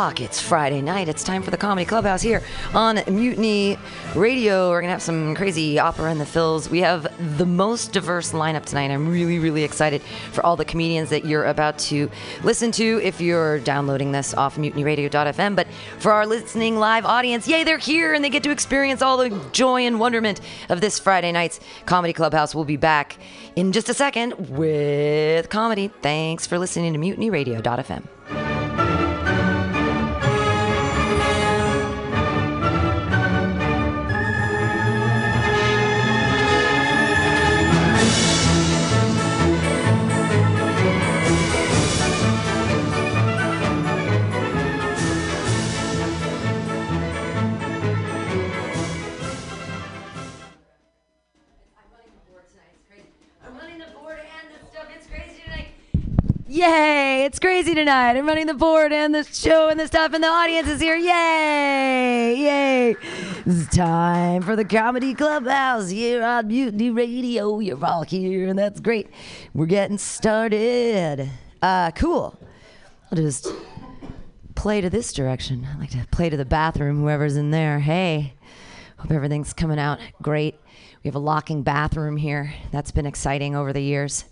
It's 8 o'clock. It's Friday night. It's time for the Comedy Clubhouse here on Mutiny Radio. We're going to have some crazy opera in the fills. We have the most diverse lineup tonight. I'm really, really excited for all the comedians that you're about to listen to if you're downloading this off mutinyradio.fm. But for our listening live audience, yay, they're here and they get to experience all the joy and wonderment of this Friday night's Comedy Clubhouse. We'll be back in just a second with comedy. Thanks for listening to mutinyradio.fm. Yay! It's crazy tonight. I'm running the board and the show and the stuff, and the audience is here. Yay! Yay! It's time for the Comedy Clubhouse here on Mutiny Radio. You're all here, and that's great. We're getting started. Uh, cool. I'll just play to this direction. I like to play to the bathroom, whoever's in there. Hey, hope everything's coming out great. We have a locking bathroom here. That's been exciting over the years.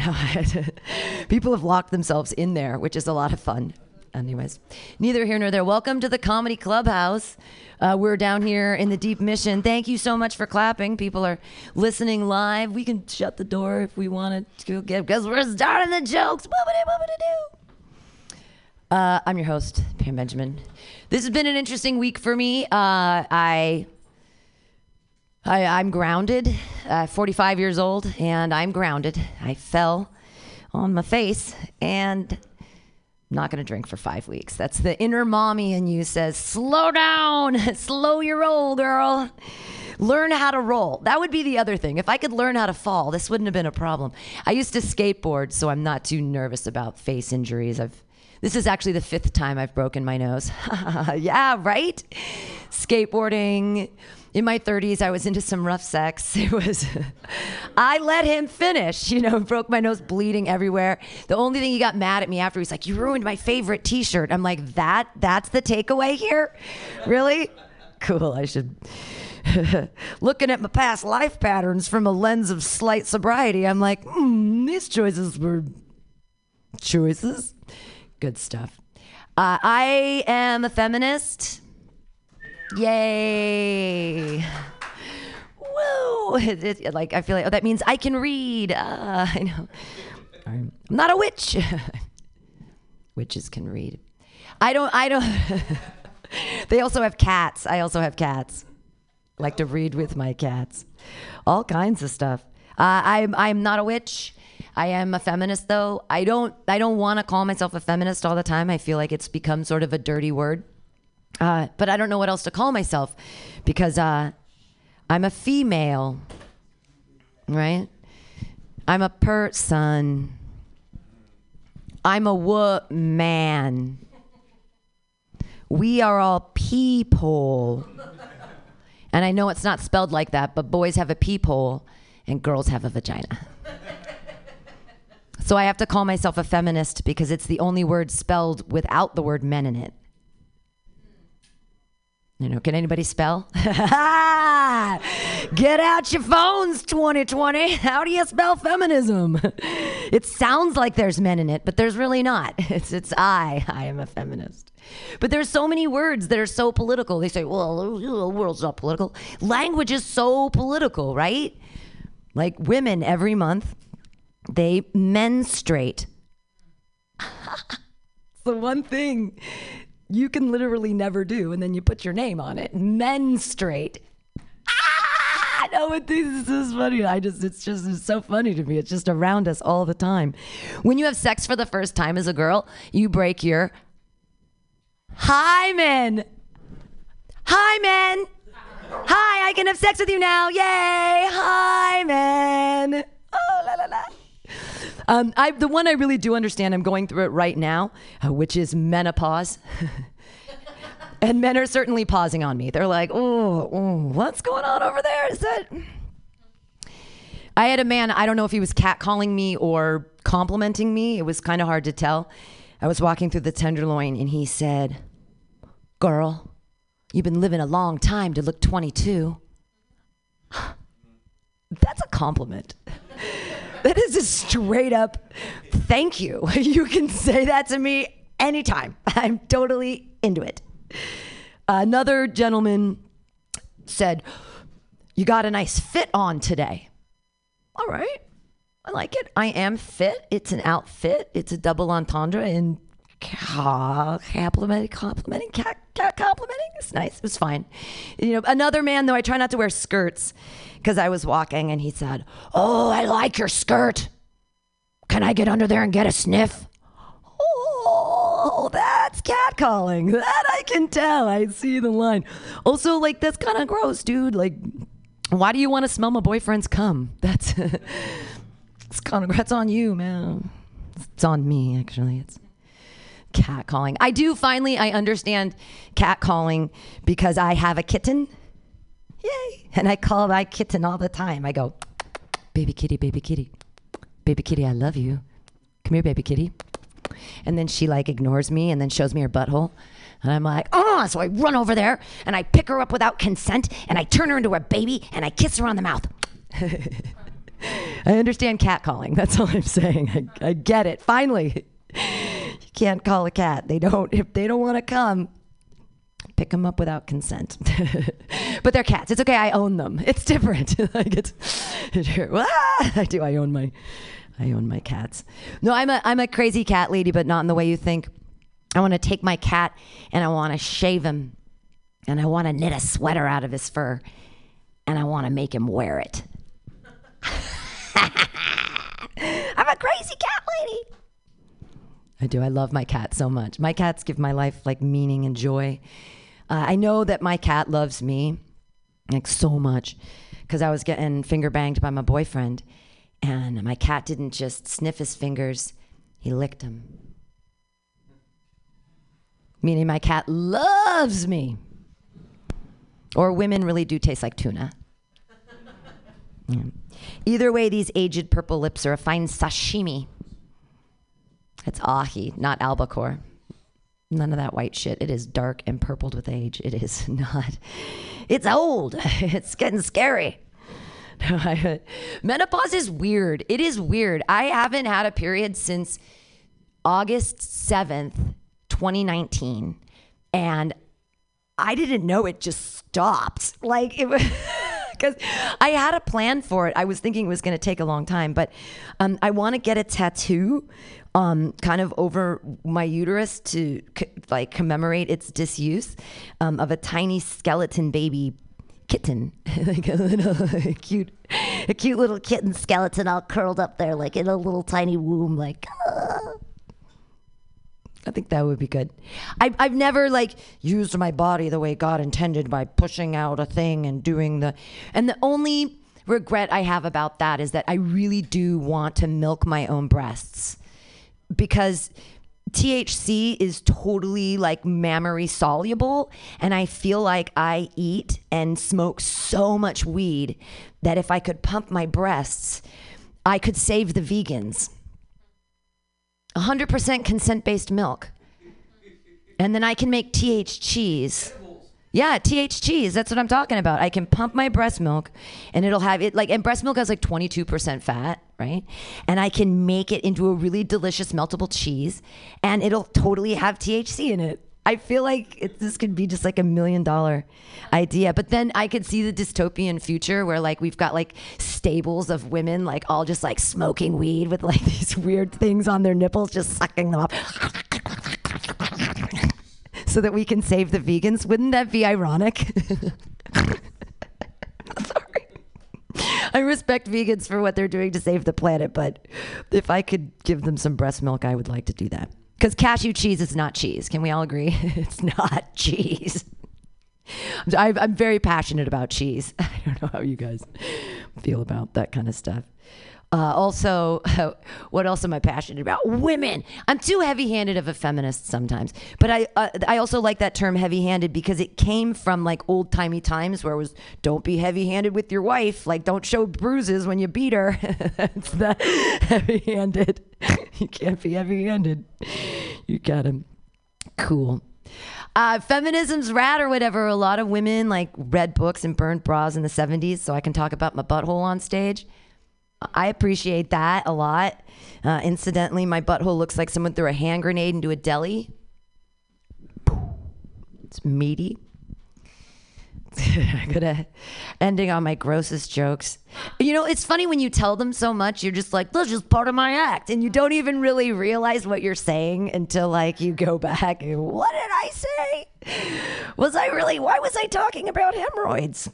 People have locked themselves in there, which is a lot of fun. Anyways, neither here nor there. Welcome to the Comedy Clubhouse. Uh, we're down here in the Deep Mission. Thank you so much for clapping. People are listening live. We can shut the door if we wanted to get because we're starting the jokes. Uh, I'm your host, Pam Benjamin. This has been an interesting week for me. Uh, I I, I'm grounded, uh, 45 years old, and I'm grounded. I fell on my face and not going to drink for five weeks. That's the inner mommy in you says, slow down, slow your roll, girl. Learn how to roll. That would be the other thing. If I could learn how to fall, this wouldn't have been a problem. I used to skateboard, so I'm not too nervous about face injuries. I've this is actually the fifth time I've broken my nose. yeah, right? Skateboarding in my 30s, I was into some rough sex. It was, I let him finish, you know, broke my nose bleeding everywhere. The only thing he got mad at me after, he's like, You ruined my favorite t shirt. I'm like, That, that's the takeaway here? Really? Cool. I should. Looking at my past life patterns from a lens of slight sobriety, I'm like, mm, these choices were choices. Good stuff. Uh, I am a feminist. Yay. Woo! It, it, like I feel like oh, that means I can read. Uh, I know. I'm not a witch. Witches can read. I don't. I don't. they also have cats. I also have cats. like to read with my cats. All kinds of stuff. Uh, I'm. I'm not a witch. I am a feminist, though. I don't. I don't want to call myself a feminist all the time. I feel like it's become sort of a dirty word. Uh, but I don't know what else to call myself because uh, I'm a female, right? I'm a person. I'm a woman. We are all people. And I know it's not spelled like that, but boys have a peephole and girls have a vagina. so I have to call myself a feminist because it's the only word spelled without the word men in it. You know, can anybody spell? Get out your phones, 2020. How do you spell feminism? It sounds like there's men in it, but there's really not. It's it's I. I am a feminist. But there's so many words that are so political. They say, "Well, the world's not political." Language is so political, right? Like women every month, they menstruate. it's the one thing you can literally never do, and then you put your name on it. Menstruate. Ah, no, but this is funny. I just, it's just it's so funny to me. It's just around us all the time. When you have sex for the first time as a girl, you break your hymen. Hymen. Hi, I can have sex with you now. Yay, hymen. Oh, la la la. Um, I, the one I really do understand, I'm going through it right now, uh, which is menopause. and men are certainly pausing on me. They're like, oh, what's going on over there? Is that. I had a man, I don't know if he was catcalling me or complimenting me. It was kind of hard to tell. I was walking through the Tenderloin and he said, Girl, you've been living a long time to look 22. That's a compliment. That is a straight up thank you. You can say that to me anytime. I'm totally into it. Another gentleman said, You got a nice fit on today. All right. I like it. I am fit. It's an outfit. It's a double entendre and complimenting, complimenting, cat complimenting. It's nice. It was fine. You know, another man though. I try not to wear skirts because I was walking and he said, "Oh, I like your skirt. Can I get under there and get a sniff?" Oh, that's catcalling. That I can tell. I see the line. Also, like that's kind of gross, dude. Like, why do you want to smell my boyfriend's cum? That's it's kind of that's on you, man. It's on me, actually. It's catcalling. I do finally I understand catcalling because I have a kitten. Yay! And I call my kitten all the time. I go, "Baby kitty, baby kitty, baby kitty, I love you. Come here, baby kitty." And then she like ignores me and then shows me her butthole. And I'm like, oh, so I run over there and I pick her up without consent and I turn her into a baby and I kiss her on the mouth. I understand catcalling. That's all I'm saying. I, I get it. Finally, can't call a cat. They don't, if they don't want to come, pick them up without consent. but they're cats. It's okay. I own them. It's different. like it's, I do. I own my, I own my cats. No, I'm a, I'm a crazy cat lady, but not in the way you think. I want to take my cat and I want to shave him and I want to knit a sweater out of his fur and I want to make him wear it. I'm a crazy cat lady. I do. I love my cat so much. My cats give my life like meaning and joy. Uh, I know that my cat loves me like so much because I was getting finger banged by my boyfriend, and my cat didn't just sniff his fingers, he licked them. Meaning my cat loves me. Or women really do taste like tuna. Yeah. Either way, these aged purple lips are a fine sashimi. It's ahi, not albacore. None of that white shit. It is dark and purpled with age. It is not. It's old. It's getting scary. Menopause is weird. It is weird. I haven't had a period since August 7th, 2019. And I didn't know it just stopped. Like it was. because I had a plan for it. I was thinking it was going to take a long time, but um, I want to get a tattoo um, kind of over my uterus to like commemorate its disuse um, of a tiny skeleton baby kitten, like a little a cute, a cute little kitten skeleton all curled up there, like in a little tiny womb, like. Uh. I think that would be good. I, I've never like used my body the way God intended by pushing out a thing and doing the, and the only regret I have about that is that I really do want to milk my own breasts because THC is totally like mammary soluble. And I feel like I eat and smoke so much weed that if I could pump my breasts, I could save the vegans. 100% consent based milk. And then I can make TH cheese. Yeah, TH cheese. That's what I'm talking about. I can pump my breast milk and it'll have it like, and breast milk has like 22% fat, right? And I can make it into a really delicious meltable cheese and it'll totally have THC in it. I feel like it, this could be just like a million dollar idea. But then I could see the dystopian future where like we've got like stables of women like all just like smoking weed with like these weird things on their nipples, just sucking them up. So that we can save the vegans. Wouldn't that be ironic? Sorry. I respect vegans for what they're doing to save the planet, but if I could give them some breast milk, I would like to do that. Because cashew cheese is not cheese. Can we all agree? it's not cheese. I'm very passionate about cheese. I don't know how you guys feel about that kind of stuff. Uh, also, what else am I passionate about? Women. I'm too heavy-handed of a feminist sometimes, but I uh, I also like that term heavy-handed because it came from like old-timey times where it was don't be heavy-handed with your wife, like don't show bruises when you beat her. The heavy-handed. you can't be heavy-handed. you got him. Cool. Uh, feminism's rad or whatever. A lot of women like read books and burned bras in the 70s, so I can talk about my butthole on stage. I appreciate that a lot. Uh, incidentally, my butthole looks like someone threw a hand grenade into a deli. It's meaty. Gonna ending on my grossest jokes. You know, it's funny when you tell them so much, you're just like, that's just part of my act. And you don't even really realize what you're saying until like you go back and what did I say? Was I really why was I talking about hemorrhoids?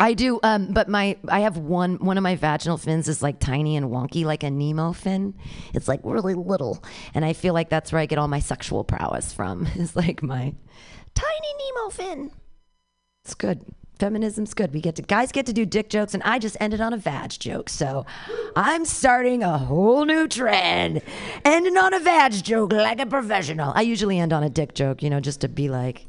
I do, um, but my I have one one of my vaginal fins is like tiny and wonky, like a Nemo fin. It's like really little, and I feel like that's where I get all my sexual prowess from. Is like my tiny Nemo fin. It's good. Feminism's good. We get to guys get to do dick jokes, and I just ended on a vag joke. So I'm starting a whole new trend, ending on a vag joke like a professional. I usually end on a dick joke, you know, just to be like,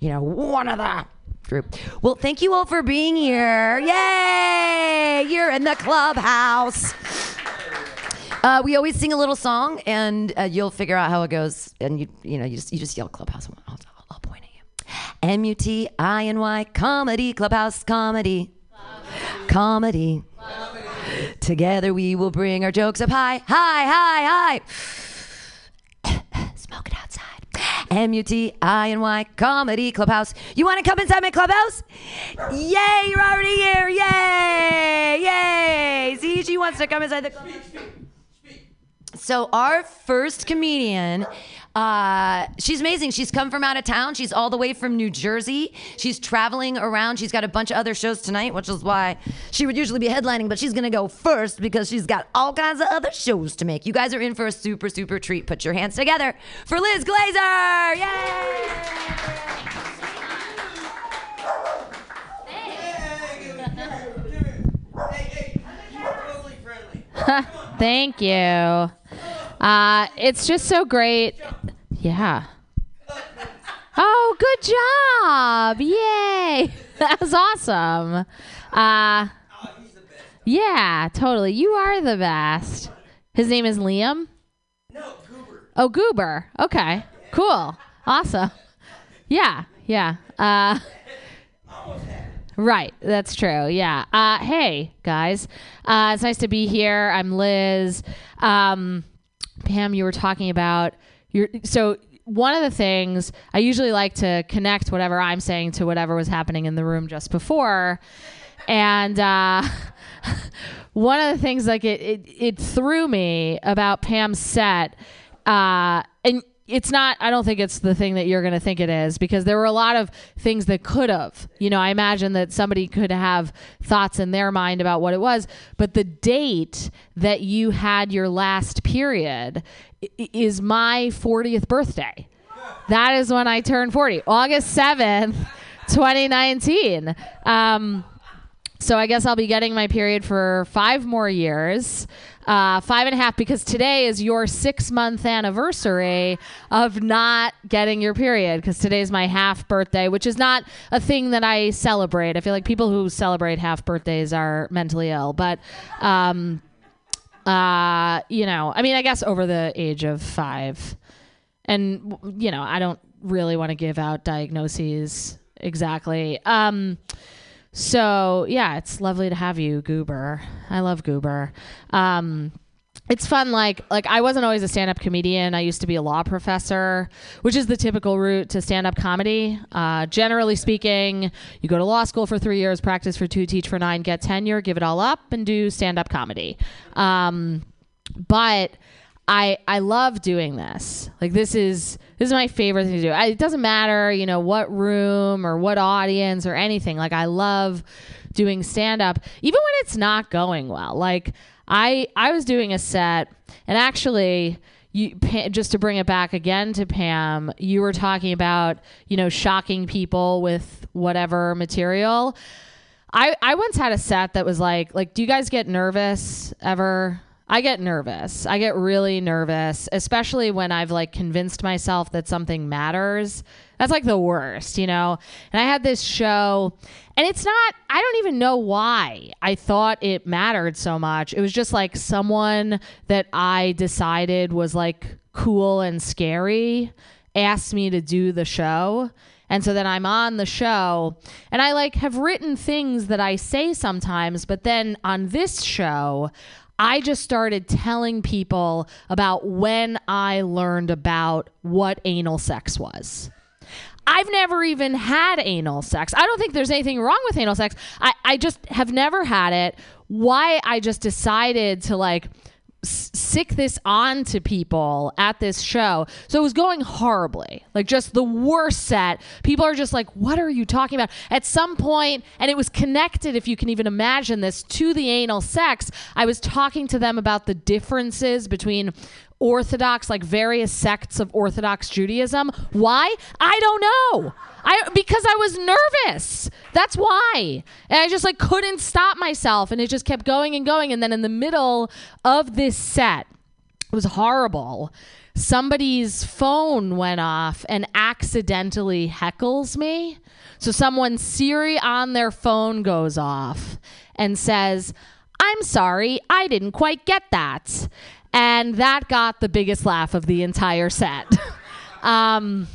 you know, one of the group. Well, thank you all for being here. Yay! You're in the clubhouse. Uh, we always sing a little song, and uh, you'll figure out how it goes. And you, you know, you just you just yell clubhouse. I'll, I'll point at you. M U T I N Y comedy clubhouse comedy. Comedy. Together we will bring our jokes up high, high, high, high. Smoke it outside. M U T I N Y Comedy Clubhouse. You want to come inside my clubhouse? Yay, you're already here. Yay, yay. ZG wants to come inside the clubhouse. So, our first comedian, uh, she's amazing. She's come from out of town. She's all the way from New Jersey. She's traveling around. She's got a bunch of other shows tonight, which is why she would usually be headlining, but she's to go first because she's got all kinds of other shows to make. You guys are in for a super, super treat. Put your hands together for Liz Glazer. Yay! Thank you. Uh, it's just so great. Yeah. Oh, good job! Yay! That was awesome. Uh, yeah, totally. You are the best. His name is Liam. No, Goober. Oh, Goober. Okay. Cool. Awesome. Yeah. Yeah. Uh, right. That's true. Yeah. Uh, hey, guys. Uh, it's nice to be here. I'm Liz. Um, Pam, you were talking about your. So, one of the things I usually like to connect whatever I'm saying to whatever was happening in the room just before. And uh, one of the things like it, it, it threw me about Pam's set, uh, and it's not i don't think it's the thing that you're going to think it is because there were a lot of things that could have. You know i imagine that somebody could have thoughts in their mind about what it was but the date that you had your last period is my 40th birthday. That is when i turned 40 august 7th 2019 um, so I guess I'll be getting my period for five more years, uh, five and a half, because today is your six month anniversary of not getting your period. Because today's my half birthday, which is not a thing that I celebrate. I feel like people who celebrate half birthdays are mentally ill, but. Um, uh, you know, I mean, I guess over the age of five, and you know, I don't really want to give out diagnoses exactly. Um, so yeah, it's lovely to have you, Goober. I love Goober. Um, it's fun like like I wasn't always a stand-up comedian. I used to be a law professor, which is the typical route to stand-up comedy. Uh, generally speaking, you go to law school for three years, practice for two, teach for nine, get tenure, give it all up, and do stand-up comedy. Um, but I I love doing this. Like this is this is my favorite thing to do. I, it doesn't matter, you know, what room or what audience or anything. Like I love doing stand up even when it's not going well. Like I I was doing a set and actually you just to bring it back again to Pam, you were talking about, you know, shocking people with whatever material. I I once had a set that was like like do you guys get nervous ever? I get nervous. I get really nervous, especially when I've like convinced myself that something matters. That's like the worst, you know? And I had this show, and it's not, I don't even know why I thought it mattered so much. It was just like someone that I decided was like cool and scary asked me to do the show. And so then I'm on the show and I like have written things that I say sometimes, but then on this show, I just started telling people about when I learned about what anal sex was. I've never even had anal sex. I don't think there's anything wrong with anal sex. I, I just have never had it. Why I just decided to like sick this on to people at this show. So it was going horribly, like just the worst set. People are just like, what are you talking about? At some point, and it was connected, if you can even imagine this, to the anal sex. I was talking to them about the differences between Orthodox, like various sects of Orthodox Judaism. Why? I don't know. I because I was nervous. That's why. And I just like couldn't stop myself and it just kept going and going and then in the middle of this set it was horrible. Somebody's phone went off and accidentally heckles me. So someone's Siri on their phone goes off and says, "I'm sorry, I didn't quite get that." And that got the biggest laugh of the entire set. um,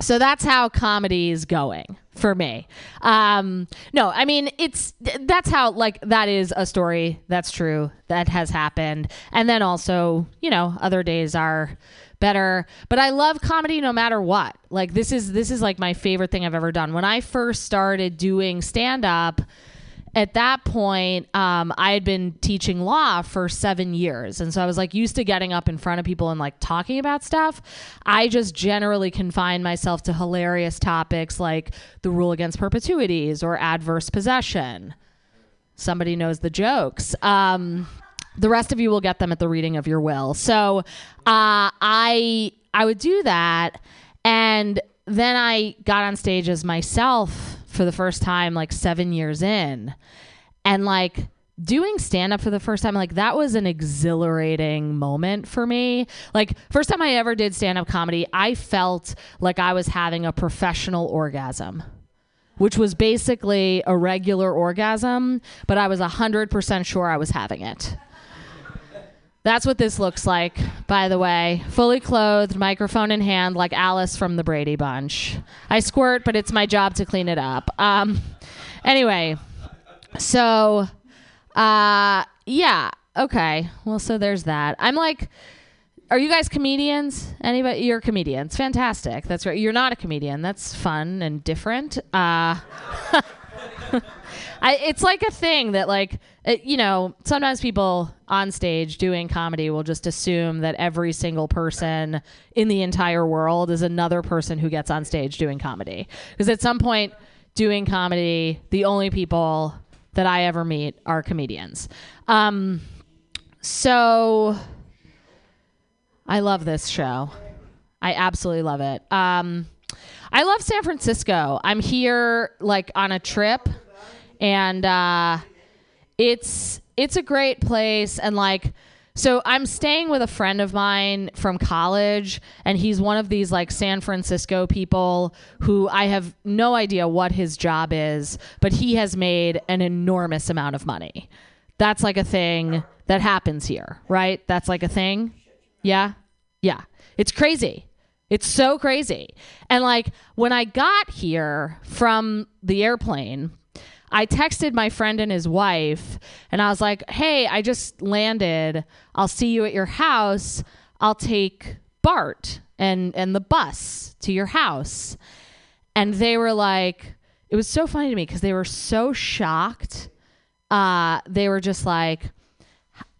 so that's how comedy is going for me. Um, no, I mean it's that's how like that is a story that's true that has happened, and then also you know other days are better. But I love comedy no matter what. Like this is this is like my favorite thing I've ever done. When I first started doing stand up at that point, um, I had been teaching law for seven years. And so I was like used to getting up in front of people and like talking about stuff. I just generally confined myself to hilarious topics like the rule against perpetuities or adverse possession. Somebody knows the jokes. Um, the rest of you will get them at the reading of your will. So uh, I I would do that, and then I got on stage as myself for the first time like seven years in. And like doing stand up for the first time, like that was an exhilarating moment for me. Like, first time I ever did stand up comedy, I felt like I was having a professional orgasm. Which was basically a regular orgasm, but I was 100% sure I was having it. That's what this looks like, by the way. Fully clothed, microphone in hand, like Alice from the Brady Bunch. I squirt, but it's my job to clean it up. Um, anyway, so, uh, yeah, okay. Well, so there's that. I'm like, are you guys comedians? Anybody? You're comedians. Fantastic. That's right. You're not a comedian. That's fun and different. Uh, I, it's like a thing that like it, you know sometimes people on stage doing comedy will just assume that every single person in the entire world is another person who gets on stage doing comedy. Because at some point doing comedy the only people that i ever meet are comedians. Um, so i love this show. I absolutely love it. Um, i love san francisco. I'm here like on a trip and uh, it's it's a great place and like so I'm staying with a friend of mine from college, and he's one of these like San Francisco people who I have no idea what his job is, but he has made an enormous amount of money. That's like a thing that happens here, right? That's like a thing. Yeah. Yeah. It's crazy. It's so crazy. And like when I got here from the airplane, I texted my friend and his wife, and I was like, hey, I just landed. I'll see you at your house. I'll take Bart and, and the bus to your house. And they were like, it was so funny to me because they were so shocked. Uh, they were just like,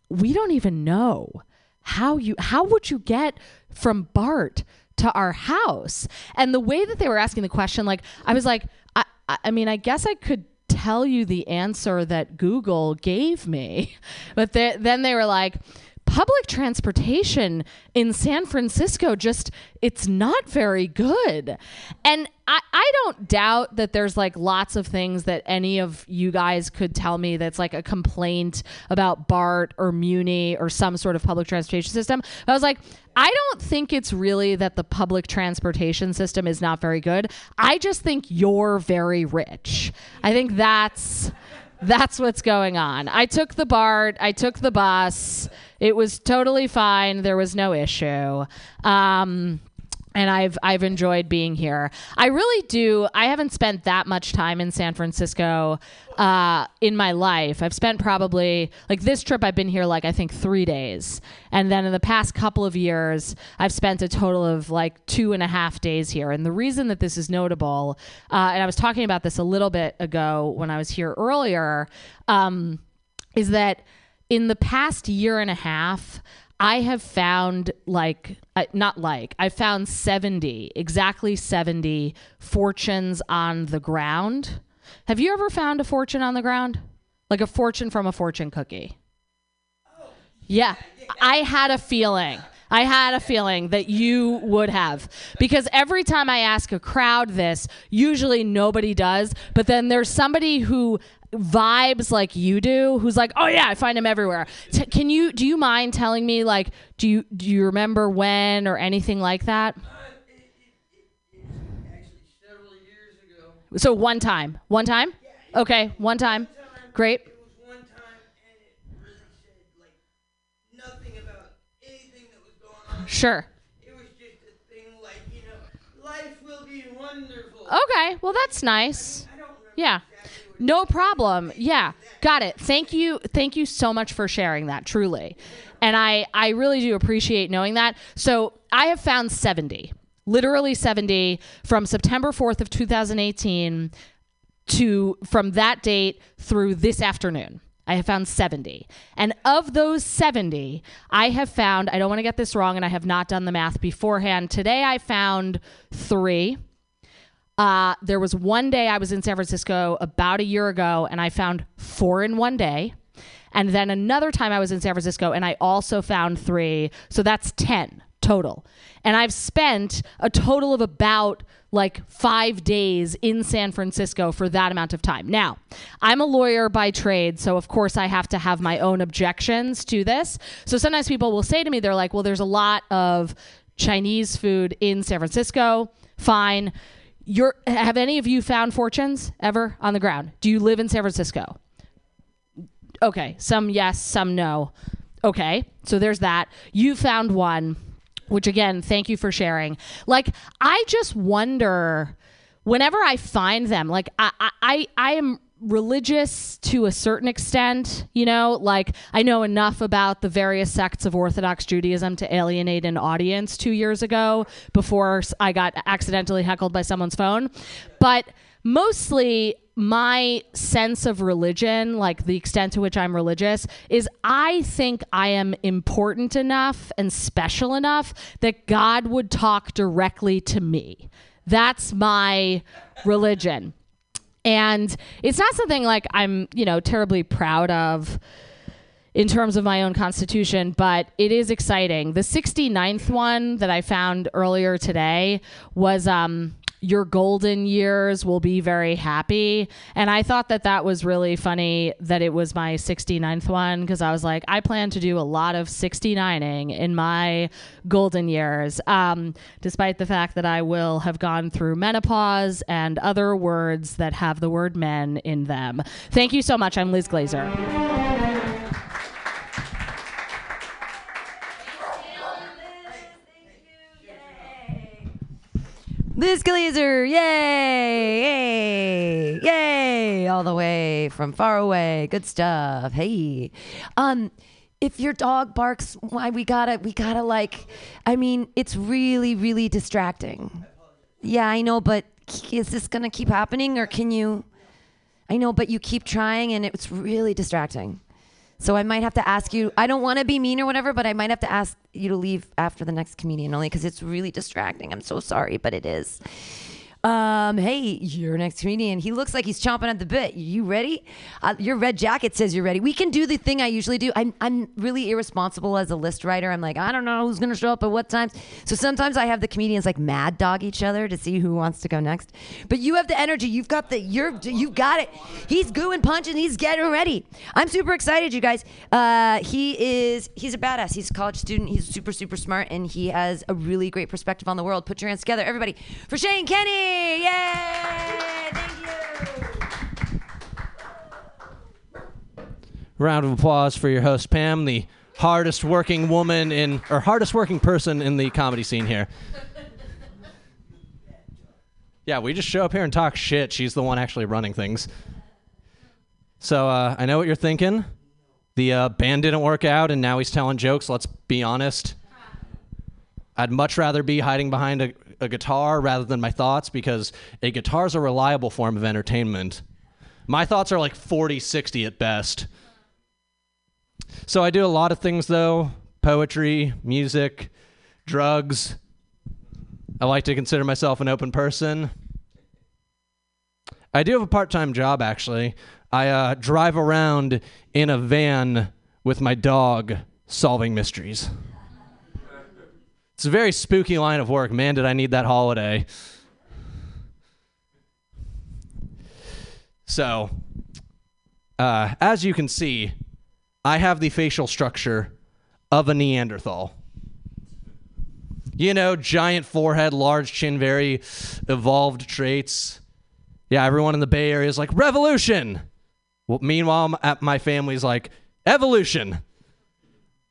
we don't even know how you, how would you get from Bart to our house? And the way that they were asking the question, like, I was like, I, I mean, I guess I could tell you the answer that Google gave me. But then they were like, public transportation in San Francisco just it's not very good. And I, I don't doubt that there's like lots of things that any of you guys could tell me that's like a complaint about BART or Muni or some sort of public transportation system. I was like, I don't think it's really that the public transportation system is not very good. I just think you're very rich. I think that's That's what's going on. I took the BART, I took the bus. It was totally fine. There was no issue. Um, and I've I've enjoyed being here. I really do. I haven't spent that much time in San Francisco uh, in my life. I've spent probably like this trip. I've been here like I think three days, and then in the past couple of years, I've spent a total of like two and a half days here. And the reason that this is notable, uh, and I was talking about this a little bit ago when I was here earlier, um, is that in the past year and a half. I have found like uh, not like I found 70 exactly 70 fortunes on the ground. Have you ever found a fortune on the ground? Like a fortune from a fortune cookie? Yeah. I had a feeling. I had a feeling that you would have. Because every time I ask a crowd this, usually nobody does, but then there's somebody who vibes like you do who's like oh yeah i find him everywhere. T- can you do you mind telling me like do you do you remember when or anything like that? Uh, it, it, actually so one time. One time? Okay one time. Time, great. It was one time, and it really said like nothing about anything that was going on. sure. It was just a thing like you know, life will be wonderful. okay well that's nice. I don't yeah no problem yeah got it thank you thank you so much for sharing that truly and i i really do appreciate knowing that so i have found 70 literally 70 from september 4th of 2018 to from that date through this afternoon I have found 70. And of those 70, I have found, I don't want to get this wrong, and I have not done the math beforehand. Today I found three. Uh, there was one day I was in San Francisco about a year ago, and I found four in one day. And then another time I was in San Francisco, and I also found three. So that's 10 total. And I've spent a total of about like five days in San Francisco for that amount of time. Now, I'm a lawyer by trade, so of course I have to have my own objections to this. So sometimes people will say to me, they're like, well, there's a lot of Chinese food in San Francisco. Fine. You're, have any of you found fortunes ever on the ground? Do you live in San Francisco? Okay, some yes, some no. Okay, so there's that. You found one, which again, thank you for sharing. Like, I just wonder whenever I find them, like, I, I, I, I am religious to a certain extent, you know, like I know enough about the various sects of Orthodox Judaism to alienate an audience two years ago before I got accidentally heckled by someone's phone. But mostly my sense of religion, like the extent to which I'm religious, is I think I am important enough and special enough that God would talk directly to me. That's my religion. And it's not something like I'm, you know, terribly proud of in terms of my own constitution, but it is exciting. The 69th one that I found earlier today was um your golden years will be very happy. And I thought that that was really funny that it was my 69th one because I was like, I plan to do a lot of 69ing in my golden years, um, despite the fact that I will have gone through menopause and other words that have the word men in them. Thank you so much. I'm Liz Glazer. Liz Glazer, yay, yay, yay, all the way from far away. Good stuff. Hey, um, if your dog barks, why we gotta, we gotta like, I mean, it's really, really distracting. Yeah, I know, but is this gonna keep happening, or can you? I know, but you keep trying, and it's really distracting. So I might have to ask you. I don't want to be mean or whatever, but I might have to ask you to leave after the next comedian only because it's really distracting. I'm so sorry, but it is. Um, hey, your next comedian. He looks like he's chomping at the bit. You ready? Uh, your red jacket says you're ready. We can do the thing I usually do. I'm, I'm really irresponsible as a list writer. I'm like, I don't know who's going to show up at what times. So sometimes I have the comedians like mad dog each other to see who wants to go next. But you have the energy. You've got the, you're, you got it. He's gooing, punching. He's getting ready. I'm super excited, you guys. Uh, he is, he's a badass. He's a college student. He's super, super smart, and he has a really great perspective on the world. Put your hands together, everybody, for Shane Kenny. Yay! Thank you. round of applause for your host, Pam, the hardest working woman in, or hardest working person in the comedy scene here. Yeah, we just show up here and talk shit. She's the one actually running things. So uh, I know what you're thinking. The uh, band didn't work out, and now he's telling jokes. Let's be honest. I'd much rather be hiding behind a, a guitar rather than my thoughts because a guitar is a reliable form of entertainment. My thoughts are like 40, 60 at best. So I do a lot of things though poetry, music, drugs. I like to consider myself an open person. I do have a part time job actually. I uh, drive around in a van with my dog solving mysteries. It's a very spooky line of work. Man, did I need that holiday. So, uh, as you can see, I have the facial structure of a Neanderthal. You know, giant forehead, large chin, very evolved traits. Yeah, everyone in the Bay Area is like, revolution. Well, meanwhile, my family's like, evolution.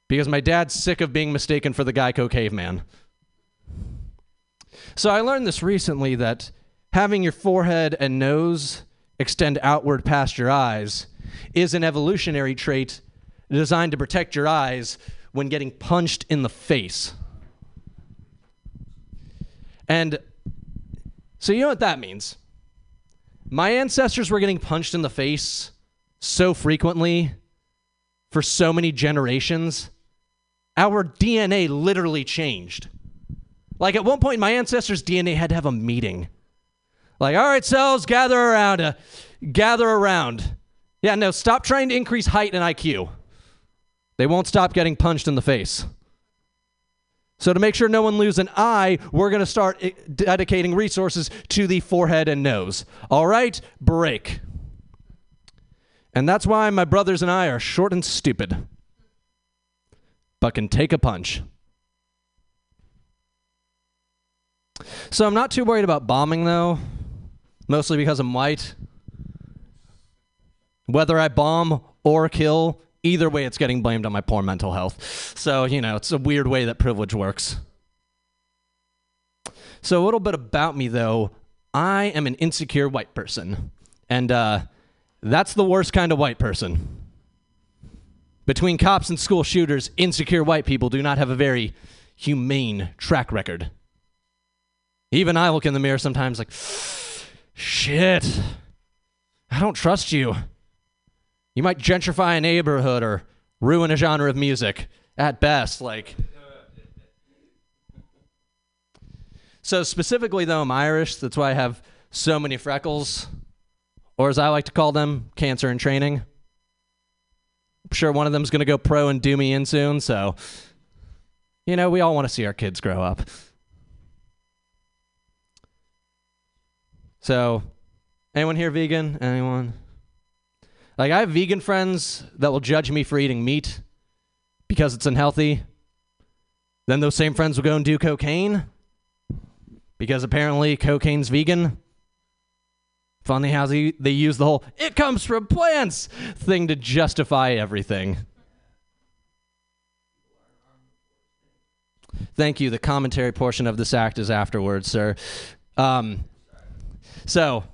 Because my dad's sick of being mistaken for the Geico caveman. So I learned this recently that having your forehead and nose extend outward past your eyes is an evolutionary trait designed to protect your eyes when getting punched in the face. And so, you know what that means? My ancestors were getting punched in the face so frequently for so many generations. Our DNA literally changed. Like at one point, my ancestors' DNA had to have a meeting. Like, all right, cells, gather around. Uh, gather around. Yeah, no, stop trying to increase height and IQ. They won't stop getting punched in the face. So, to make sure no one loses an eye, we're going to start eh, dedicating resources to the forehead and nose. All right, break. And that's why my brothers and I are short and stupid, but can take a punch. So, I'm not too worried about bombing, though, mostly because I'm white. Whether I bomb or kill, either way, it's getting blamed on my poor mental health. So, you know, it's a weird way that privilege works. So, a little bit about me, though. I am an insecure white person. And uh, that's the worst kind of white person. Between cops and school shooters, insecure white people do not have a very humane track record. Even I look in the mirror sometimes like, shit, I don't trust you. You might gentrify a neighborhood or ruin a genre of music at best. Like, so specifically though, I'm Irish. That's why I have so many freckles, or as I like to call them, cancer in training. I'm sure one of them's gonna go pro and do me in soon. So, you know, we all want to see our kids grow up. So, anyone here vegan? Anyone? Like, I have vegan friends that will judge me for eating meat because it's unhealthy. Then those same friends will go and do cocaine because apparently cocaine's vegan. Funny how they, they use the whole it comes from plants thing to justify everything. Thank you. The commentary portion of this act is afterwards, sir. Um, so,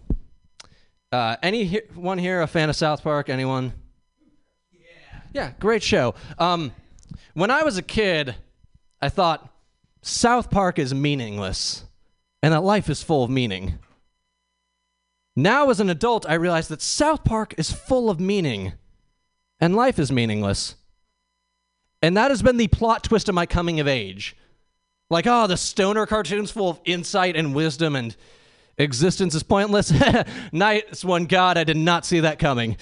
uh, anyone here a fan of South Park? Anyone? Yeah. Yeah, great show. Um, when I was a kid, I thought South Park is meaningless and that life is full of meaning. Now, as an adult, I realize that South Park is full of meaning and life is meaningless. And that has been the plot twist of my coming of age. Like, oh, the stoner cartoon's full of insight and wisdom and existence is pointless. nice one, God. I did not see that coming.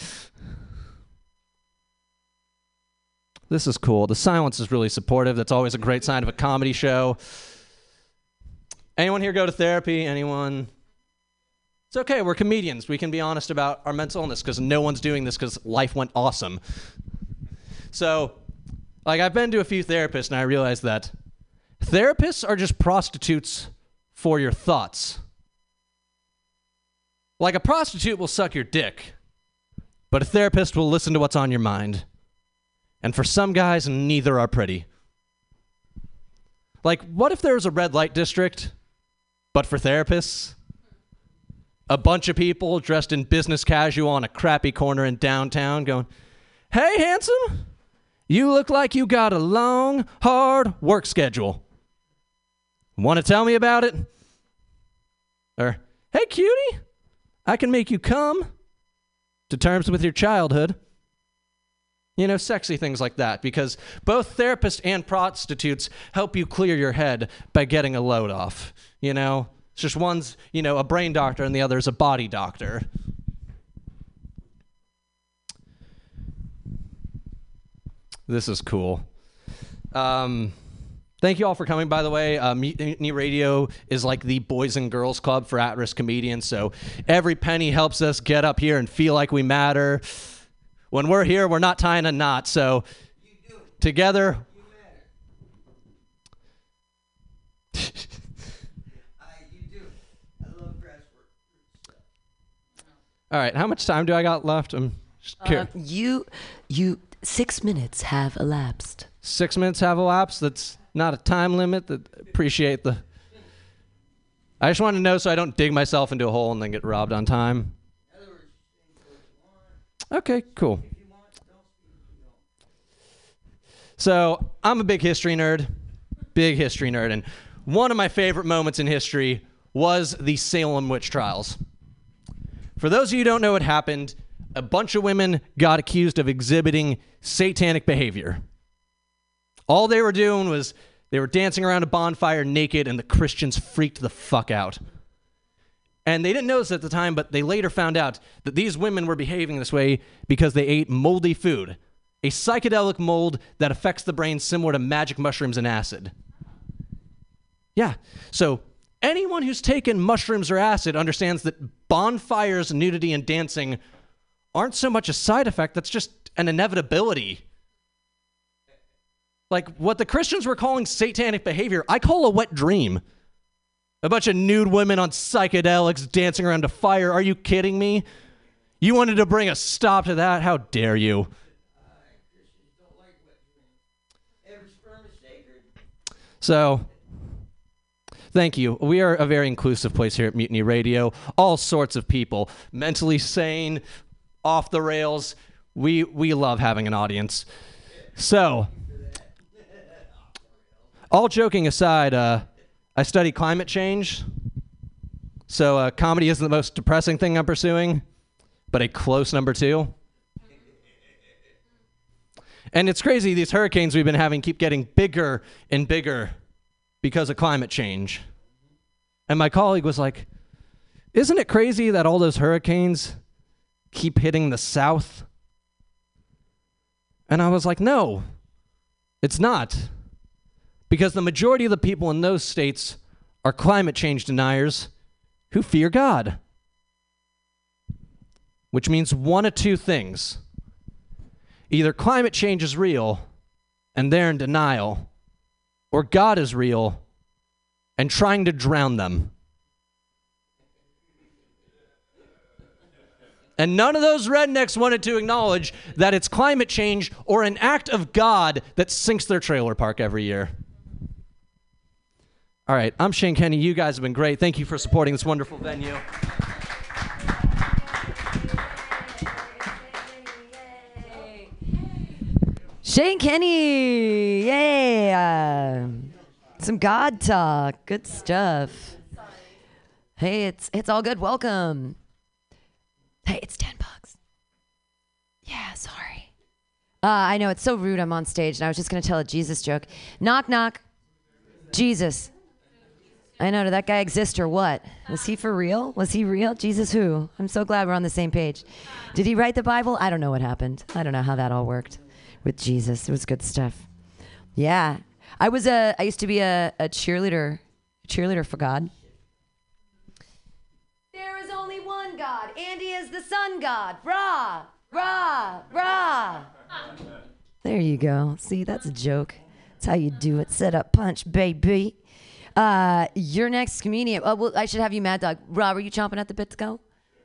This is cool. The silence is really supportive. That's always a great sign of a comedy show. Anyone here go to therapy? Anyone? It's okay. We're comedians. We can be honest about our mental illness because no one's doing this because life went awesome. So, like, I've been to a few therapists and I realized that therapists are just prostitutes for your thoughts. Like, a prostitute will suck your dick, but a therapist will listen to what's on your mind. And for some guys, neither are pretty. Like, what if there was a red light district, but for therapists? A bunch of people dressed in business casual on a crappy corner in downtown going, Hey, handsome, you look like you got a long, hard work schedule. Want to tell me about it? Or, Hey, cutie, I can make you come to terms with your childhood. You know, sexy things like that, because both therapists and prostitutes help you clear your head by getting a load off. You know, it's just one's, you know, a brain doctor and the other's a body doctor. This is cool. Um, thank you all for coming, by the way. Uh, Mutiny Radio is like the boys and girls club for at risk comedians. So every penny helps us get up here and feel like we matter. When we're here, we're not tying a knot. So together, all right, how much time do I got left? I'm just Uh, you, you, six minutes have elapsed. Six minutes have elapsed. That's not a time limit. That appreciate the. I just want to know so I don't dig myself into a hole and then get robbed on time. Okay, cool. So I'm a big history nerd, big history nerd, and one of my favorite moments in history was the Salem witch trials. For those of you who don't know what happened, a bunch of women got accused of exhibiting satanic behavior. All they were doing was they were dancing around a bonfire naked, and the Christians freaked the fuck out. And they didn't notice at the time, but they later found out that these women were behaving this way because they ate moldy food, a psychedelic mold that affects the brain similar to magic mushrooms and acid. Yeah. So anyone who's taken mushrooms or acid understands that bonfires, nudity, and dancing aren't so much a side effect, that's just an inevitability. Like what the Christians were calling satanic behavior, I call a wet dream. A bunch of nude women on psychedelics dancing around a fire. Are you kidding me? You wanted to bring a stop to that? How dare you? Christians don't like wet dreams. Every sperm is sacred. So, thank you. We are a very inclusive place here at Mutiny Radio. All sorts of people, mentally sane, off the rails. We we love having an audience. So, all joking aside, uh, I study climate change. So, uh, comedy isn't the most depressing thing I'm pursuing, but a close number two. And it's crazy, these hurricanes we've been having keep getting bigger and bigger because of climate change. And my colleague was like, Isn't it crazy that all those hurricanes keep hitting the South? And I was like, No, it's not. Because the majority of the people in those states are climate change deniers who fear God. Which means one of two things either climate change is real and they're in denial, or God is real and trying to drown them. And none of those rednecks wanted to acknowledge that it's climate change or an act of God that sinks their trailer park every year. All right, I'm Shane Kenny. You guys have been great. Thank you for supporting this wonderful venue. Shane Kenny, yay! Uh, some God talk, good stuff. Hey, it's it's all good. Welcome. Hey, it's ten bucks. Yeah, sorry. Uh, I know it's so rude. I'm on stage, and I was just gonna tell a Jesus joke. Knock, knock. Jesus. I know. Did that guy exist or what? Was he for real? Was he real? Jesus who? I'm so glad we're on the same page. Did he write the Bible? I don't know what happened. I don't know how that all worked with Jesus. It was good stuff. Yeah. I was a I used to be a, a cheerleader cheerleader for God. There is only one God, and he is the sun god. Rah, rah, rah. There you go. See, that's a joke. That's how you do it. Set up punch, baby. Uh, your next comedian. Uh, well, I should have you, Mad Dog. Rob, are you chomping at the bit to go?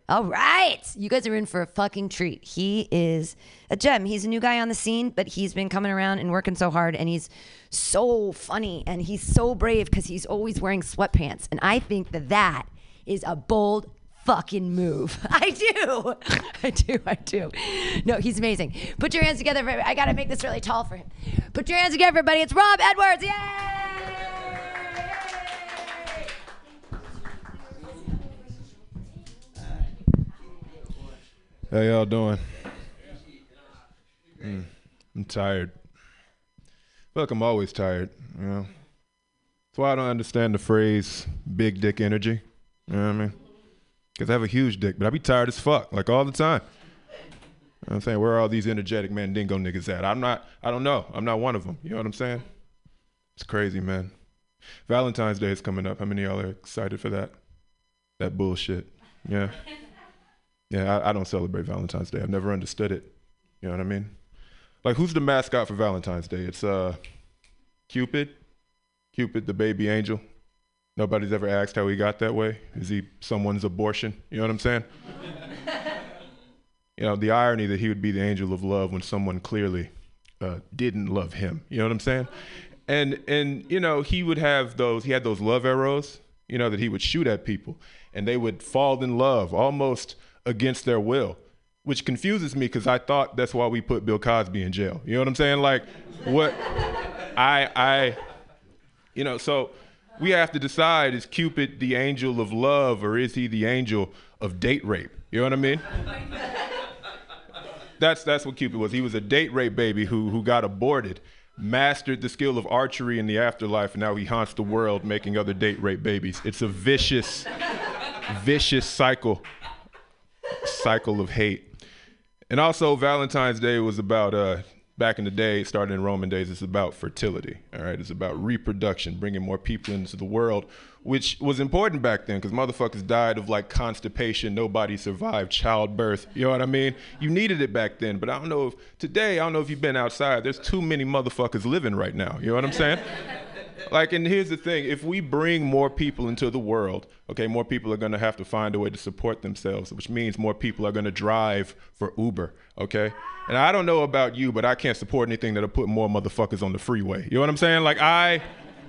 All right. You guys are in for a fucking treat. He is a gem. He's a new guy on the scene, but he's been coming around and working so hard and he's so funny and he's so brave because he's always wearing sweatpants. And I think that that is a bold fucking move. I do. I do. I do. No, he's amazing. Put your hands together. For, I got to make this really tall for him. Put your hands together, everybody. It's Rob Edwards. Yay! How y'all doing? Mm, I'm tired. Like I'm always tired, you know. That's why I don't understand the phrase big dick energy. You know what I mean? Because I have a huge dick, but I be tired as fuck, like all the time. You know I'm saying, where are all these energetic mandingo niggas at? I'm not, I don't know. I'm not one of them. You know what I'm saying? It's crazy, man. Valentine's Day is coming up. How many y'all are excited for that? That bullshit. Yeah. Yeah, I, I don't celebrate Valentine's Day. I've never understood it. You know what I mean? Like, who's the mascot for Valentine's Day? It's uh, Cupid. Cupid, the baby angel. Nobody's ever asked how he got that way. Is he someone's abortion? You know what I'm saying? you know, the irony that he would be the angel of love when someone clearly uh, didn't love him. You know what I'm saying? And and you know, he would have those. He had those love arrows. You know that he would shoot at people, and they would fall in love almost against their will, which confuses me because I thought that's why we put Bill Cosby in jail. You know what I'm saying? Like, what I I, you know, so we have to decide: is Cupid the angel of love, or is he the angel of date rape? You know what I mean? that's that's what Cupid was. He was a date rape baby who who got aborted, mastered the skill of archery in the afterlife, and now he haunts the world making other date rape babies. It's a vicious, vicious cycle, cycle of hate. And also, Valentine's Day was about uh, back in the day, starting in Roman days. It's about fertility. All right, it's about reproduction, bringing more people into the world, which was important back then because motherfuckers died of like constipation. Nobody survived childbirth. You know what I mean? You needed it back then, but I don't know if today. I don't know if you've been outside. There's too many motherfuckers living right now. You know what I'm saying? Like and here's the thing if we bring more people into the world okay more people are going to have to find a way to support themselves which means more people are going to drive for uber okay? And i don't know about you but i can't support anything that'll put more motherfuckers on the freeway. You know what i'm saying? Like i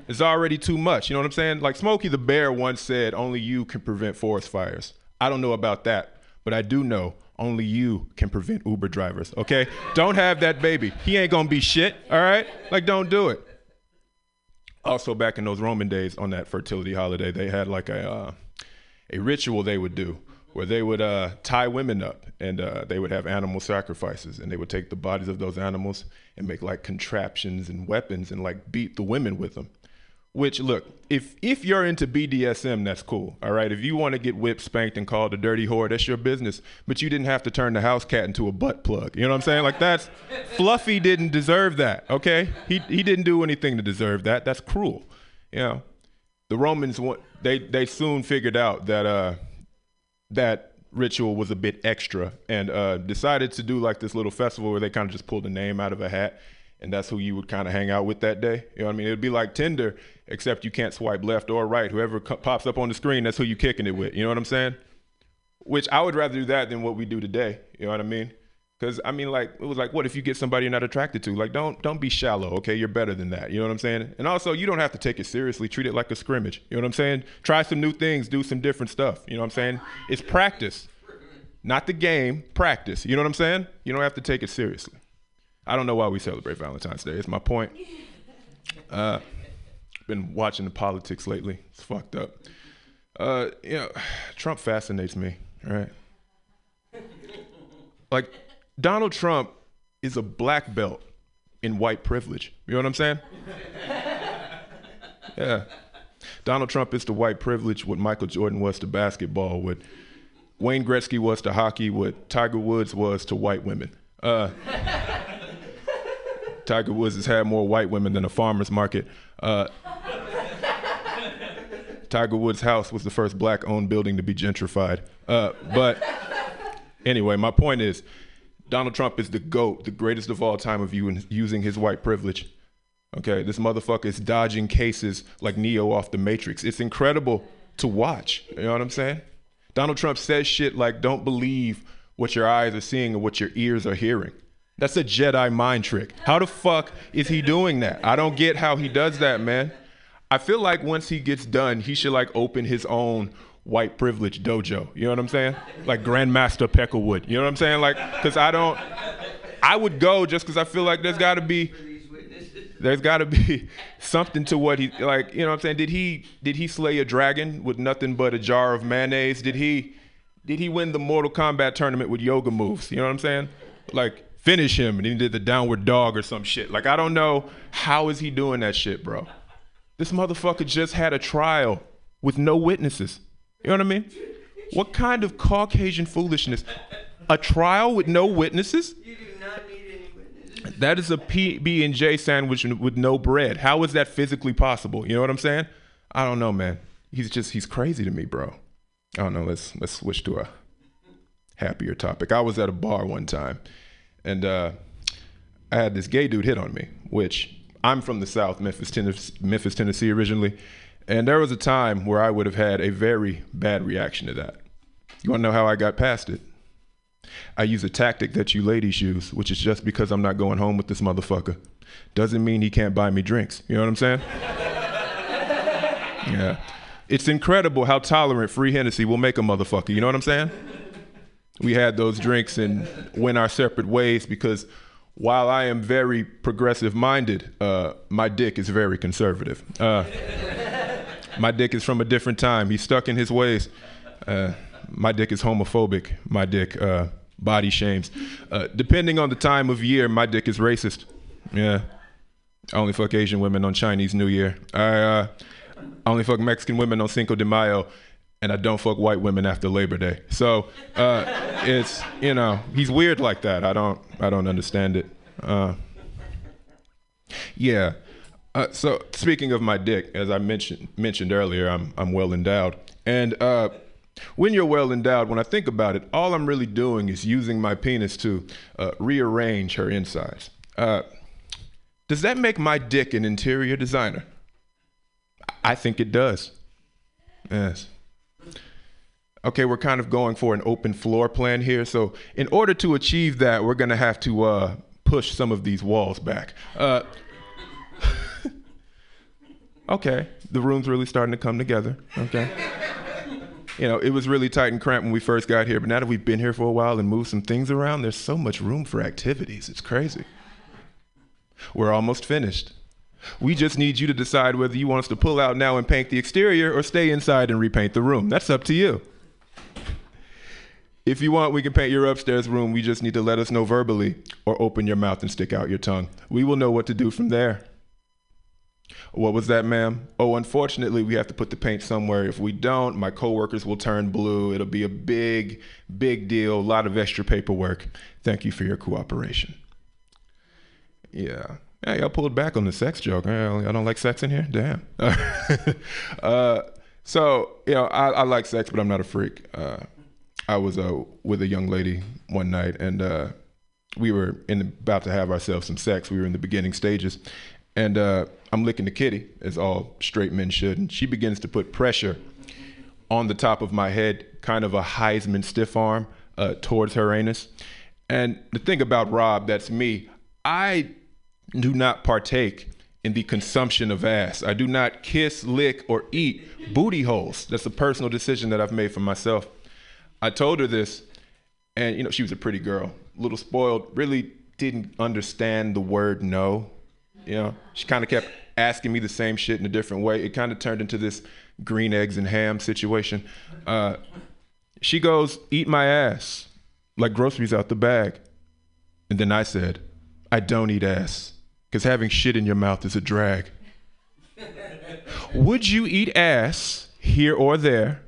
it's already too much you know what i'm saying? Like smokey the bear once said only you can prevent forest fires. I don't know about that but i do know only you can prevent uber drivers okay? Don't have that baby. He ain't gonna be shit all right? Like don't do it also back in those Roman days on that fertility holiday, they had like a uh, a ritual they would do where they would uh, tie women up and uh, they would have animal sacrifices and they would take the bodies of those animals and make like contraptions and weapons and like beat the women with them. Which look, if if you're into BDSM, that's cool. All right. If you want to get whipped, spanked, and called a dirty whore, that's your business. But you didn't have to turn the house cat into a butt plug. You know what I'm saying? Like that's Fluffy didn't deserve that. Okay. He he didn't do anything to deserve that. That's cruel. You know. The Romans they they soon figured out that uh that ritual was a bit extra and uh, decided to do like this little festival where they kind of just pulled a name out of a hat and that's who you would kind of hang out with that day. You know what I mean? It'd be like Tinder, except you can't swipe left or right. Whoever co- pops up on the screen, that's who you kicking it with. You know what I'm saying? Which I would rather do that than what we do today. You know what I mean? Because I mean, like it was like, what if you get somebody you're not attracted to? Like, don't don't be shallow. Okay, you're better than that. You know what I'm saying? And also, you don't have to take it seriously. Treat it like a scrimmage. You know what I'm saying? Try some new things. Do some different stuff. You know what I'm saying? It's practice, not the game. Practice. You know what I'm saying? You don't have to take it seriously. I don't know why we celebrate Valentine's Day. It's my point. Uh, been watching the politics lately. It's fucked up. Uh, you know, Trump fascinates me. right? Like Donald Trump is a black belt in white privilege. You know what I'm saying? Yeah. Donald Trump is to white privilege what Michael Jordan was to basketball, what Wayne Gretzky was to hockey, what Tiger Woods was to white women. Uh, Tiger Woods has had more white women than a farmer's market. Uh, Tiger Woods' house was the first black-owned building to be gentrified. Uh, but anyway, my point is, Donald Trump is the GOAT, the greatest of all time of you using his white privilege. Okay, this motherfucker is dodging cases like Neo off the Matrix. It's incredible to watch. You know what I'm saying? Donald Trump says shit like, don't believe what your eyes are seeing or what your ears are hearing. That's a Jedi mind trick. How the fuck is he doing that? I don't get how he does that, man. I feel like once he gets done, he should like open his own white privilege dojo. You know what I'm saying? Like Grandmaster Peckerwood. You know what I'm saying? Like, cause I don't, I would go just cause I feel like there's gotta be, there's got to be something to what he like you know what i'm saying did he did he slay a dragon with nothing but a jar of mayonnaise did he did he win the mortal kombat tournament with yoga moves you know what i'm saying like finish him and he did the downward dog or some shit like i don't know how is he doing that shit bro this motherfucker just had a trial with no witnesses you know what i mean what kind of caucasian foolishness a trial with no witnesses You do not need any witnesses. that is a PB and J sandwich with no bread. How is that physically possible? You know what I'm saying? I don't know, man. He's just he's crazy to me, bro. I don't know. Let's let's switch to a happier topic. I was at a bar one time, and uh, I had this gay dude hit on me. Which I'm from the South, Memphis, Tennessee, Memphis, Tennessee originally, and there was a time where I would have had a very bad reaction to that. You want to know how I got past it? I use a tactic that you ladies use, which is just because I'm not going home with this motherfucker. Doesn't mean he can't buy me drinks. You know what I'm saying? yeah. It's incredible how tolerant free Hennessy will make a motherfucker. You know what I'm saying? We had those drinks and went our separate ways because while I am very progressive minded, uh, my dick is very conservative. Uh, my dick is from a different time. He's stuck in his ways. Uh, my dick is homophobic. My dick uh, body shames. Uh, depending on the time of year, my dick is racist. Yeah. I only fuck Asian women on Chinese New Year. I uh, only fuck Mexican women on Cinco de Mayo, and I don't fuck white women after Labor Day. So uh, it's you know he's weird like that. I don't I don't understand it. Uh, yeah. Uh, so speaking of my dick, as I mentioned mentioned earlier, I'm I'm well endowed, and uh, when you're well endowed, when I think about it, all I'm really doing is using my penis to uh, rearrange her insides. Uh, does that make my dick an interior designer? I think it does. Yes. Okay, we're kind of going for an open floor plan here. So, in order to achieve that, we're going to have to uh, push some of these walls back. Uh, okay, the room's really starting to come together. Okay. You know, it was really tight and cramped when we first got here, but now that we've been here for a while and moved some things around, there's so much room for activities. It's crazy. We're almost finished. We just need you to decide whether you want us to pull out now and paint the exterior or stay inside and repaint the room. That's up to you. If you want, we can paint your upstairs room. We just need to let us know verbally or open your mouth and stick out your tongue. We will know what to do from there. What was that, ma'am? Oh, unfortunately, we have to put the paint somewhere. If we don't, my coworkers will turn blue. It'll be a big, big deal, a lot of extra paperwork. Thank you for your cooperation. Yeah. Yeah, y'all pulled back on the sex joke. I don't like sex in here? Damn. uh, so, you know, I, I, like sex, but I'm not a freak. Uh, I was uh, with a young lady one night, and uh, we were in about to have ourselves some sex. We were in the beginning stages, and uh, I'm licking the kitty, as all straight men should. And she begins to put pressure on the top of my head, kind of a Heisman stiff arm uh, towards her anus. And the thing about Rob, that's me, I do not partake in the consumption of ass. I do not kiss, lick, or eat booty holes. That's a personal decision that I've made for myself. I told her this, and you know, she was a pretty girl, little spoiled, really didn't understand the word no. You know, she kind of kept asking me the same shit in a different way. It kind of turned into this green eggs and ham situation. Uh, she goes, "Eat my ass," like groceries out the bag, and then I said, "I don't eat ass, because having shit in your mouth is a drag." Would you eat ass here or there?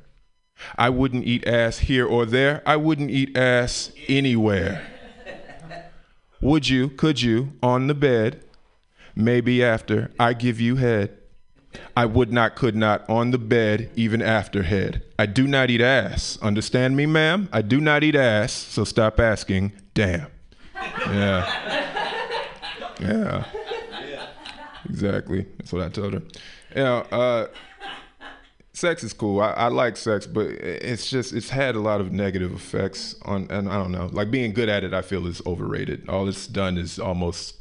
I wouldn't eat ass here or there. I wouldn't eat ass anywhere. Would you, could you, on the bed, maybe after I give you head? I would not, could not, on the bed, even after head. I do not eat ass. Understand me, ma'am? I do not eat ass, so stop asking. Damn. Yeah. Yeah. Exactly. That's what I told her. You know, uh, sex is cool. I, I like sex, but it's just it's had a lot of negative effects on, and I don't know. Like being good at it, I feel is overrated. All it's done is almost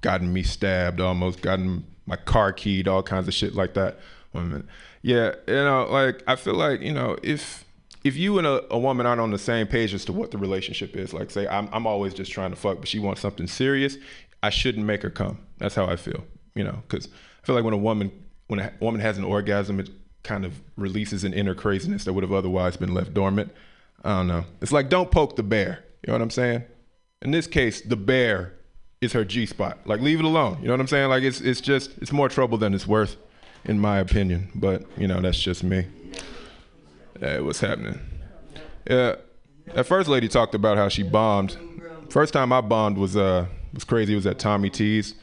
gotten me stabbed, almost gotten my car keyed, all kinds of shit like that. One minute. Yeah, you know, like I feel like you know if if you and a, a woman aren't on the same page as to what the relationship is, like say I'm I'm always just trying to fuck, but she wants something serious, I shouldn't make her come. That's how I feel, you know, because I feel like when a woman when a woman has an orgasm, it kind of releases an inner craziness that would have otherwise been left dormant. I don't know. It's like don't poke the bear. You know what I'm saying? In this case, the bear is her G spot. Like leave it alone. You know what I'm saying? Like it's it's just it's more trouble than it's worth, in my opinion. But you know that's just me. Hey, what's happening? Yeah, that first lady talked about how she bombed. First time I bombed was uh was crazy. It was at Tommy T's.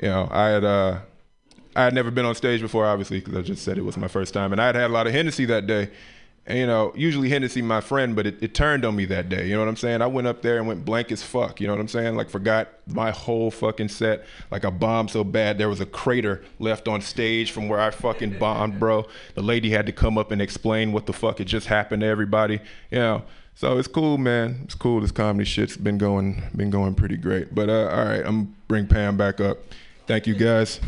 You know, I had uh I had never been on stage before, obviously, because I just said it was my first time, and I had had a lot of Hennessy that day. And, you know, usually Hennessy my friend, but it, it turned on me that day. You know what I'm saying? I went up there and went blank as fuck. You know what I'm saying? Like forgot my whole fucking set. Like I bombed so bad there was a crater left on stage from where I fucking bombed, bro. The lady had to come up and explain what the fuck had just happened to everybody. You know. So it's cool, man. It's cool. This comedy shit's been going been going pretty great. But uh, all right, I'm bring Pam back up. Thank you guys.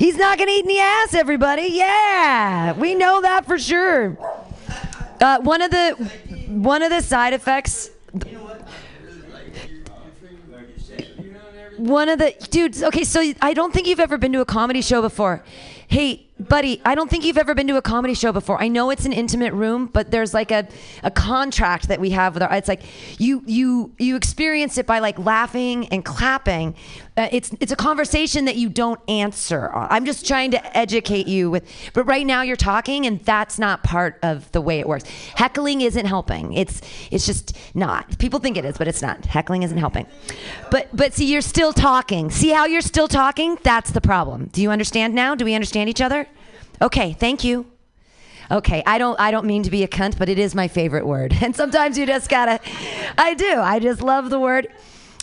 He's not going to eat any ass, everybody. Yeah, we know that for sure. Uh, one of the one of the side effects. One of the dudes. Okay, so I don't think you've ever been to a comedy show before. Hey, buddy, I don't think you've ever been to a comedy show before. I know it's an intimate room, but there's like a, a contract that we have with our. It's like you you you experience it by like laughing and clapping. Uh, it's it's a conversation that you don't answer. I'm just trying to educate you with. But right now you're talking, and that's not part of the way it works. Heckling isn't helping. It's it's just not. People think it is, but it's not. Heckling isn't helping. But but see, you're still talking. See how you're still talking? That's the problem. Do you understand now? Do we understand each other? Okay, thank you. Okay, I don't I don't mean to be a cunt, but it is my favorite word. And sometimes you just gotta I do. I just love the word.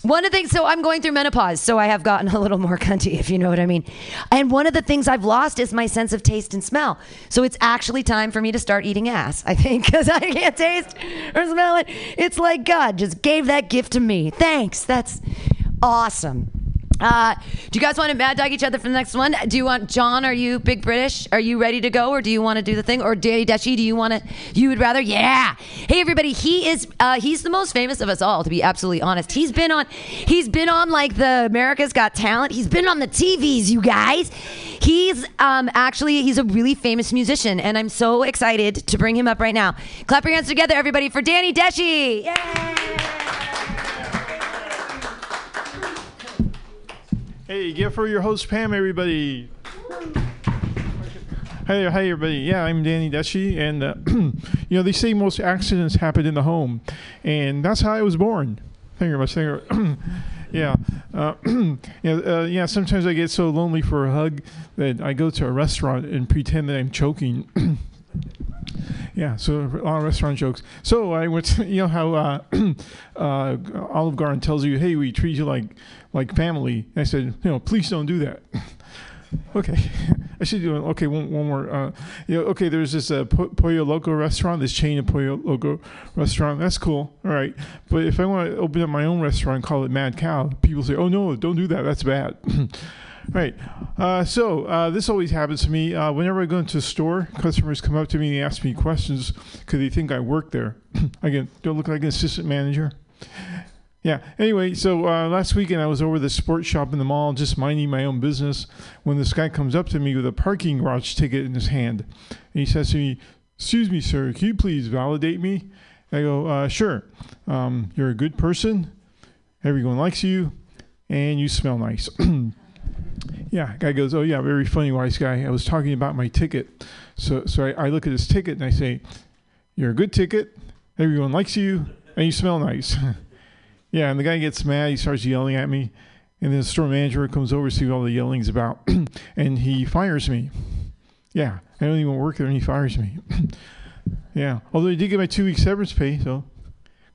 One of the things, so I'm going through menopause, so I have gotten a little more cunty, if you know what I mean. And one of the things I've lost is my sense of taste and smell. So it's actually time for me to start eating ass, I think, because I can't taste or smell it. It's like God just gave that gift to me. Thanks. That's awesome. Uh, do you guys want to mad dog each other for the next one? Do you want John? Are you big British? Are you ready to go, or do you want to do the thing? Or Danny Deshi? Do you want to? You would rather? Yeah. Hey everybody, he is. Uh, he's the most famous of us all, to be absolutely honest. He's been on. He's been on like the America's Got Talent. He's been on the TVs, you guys. He's um, actually he's a really famous musician, and I'm so excited to bring him up right now. Clap your hands together, everybody, for Danny Deshi. Hey, give for your host Pam, everybody. Hey, hi everybody. Yeah, I'm Danny Deshi, and uh, you know they say most accidents happen in the home, and that's how I was born. Thank you very much. Thank you. yeah, uh, yeah, uh, yeah. Sometimes I get so lonely for a hug that I go to a restaurant and pretend that I'm choking. Yeah, so a lot of restaurant jokes. So I went, to, you know how uh, uh, Olive Garden tells you, "Hey, we treat you like like family." And I said, "You know, please don't do that." okay, I should do it. Okay, one, one more. Uh, you know, okay, there's this uh, Po- Pollo Loco restaurant, this chain of Pollo Loco restaurant. That's cool. All right, but if I want to open up my own restaurant, call it Mad Cow, people say, "Oh no, don't do that. That's bad." Right. Uh, so uh, this always happens to me. Uh, whenever I go into a store, customers come up to me and ask me questions because they think I work there. Again, don't look like an assistant manager. Yeah. Anyway, so uh, last weekend I was over the sports shop in the mall, just minding my own business, when this guy comes up to me with a parking garage ticket in his hand, and he says to me, "Excuse me, sir, can you please validate me?" I go, uh, "Sure. Um, you're a good person. Everyone likes you, and you smell nice." Yeah, guy goes, oh yeah, very funny, wise guy. I was talking about my ticket, so so I, I look at his ticket and I say, you're a good ticket. Everyone likes you, and you smell nice. yeah, and the guy gets mad. He starts yelling at me, and then the store manager comes over to see all the yelling's about, and he fires me. Yeah, I don't even work there, and he fires me. yeah, although he did get my two week severance pay, so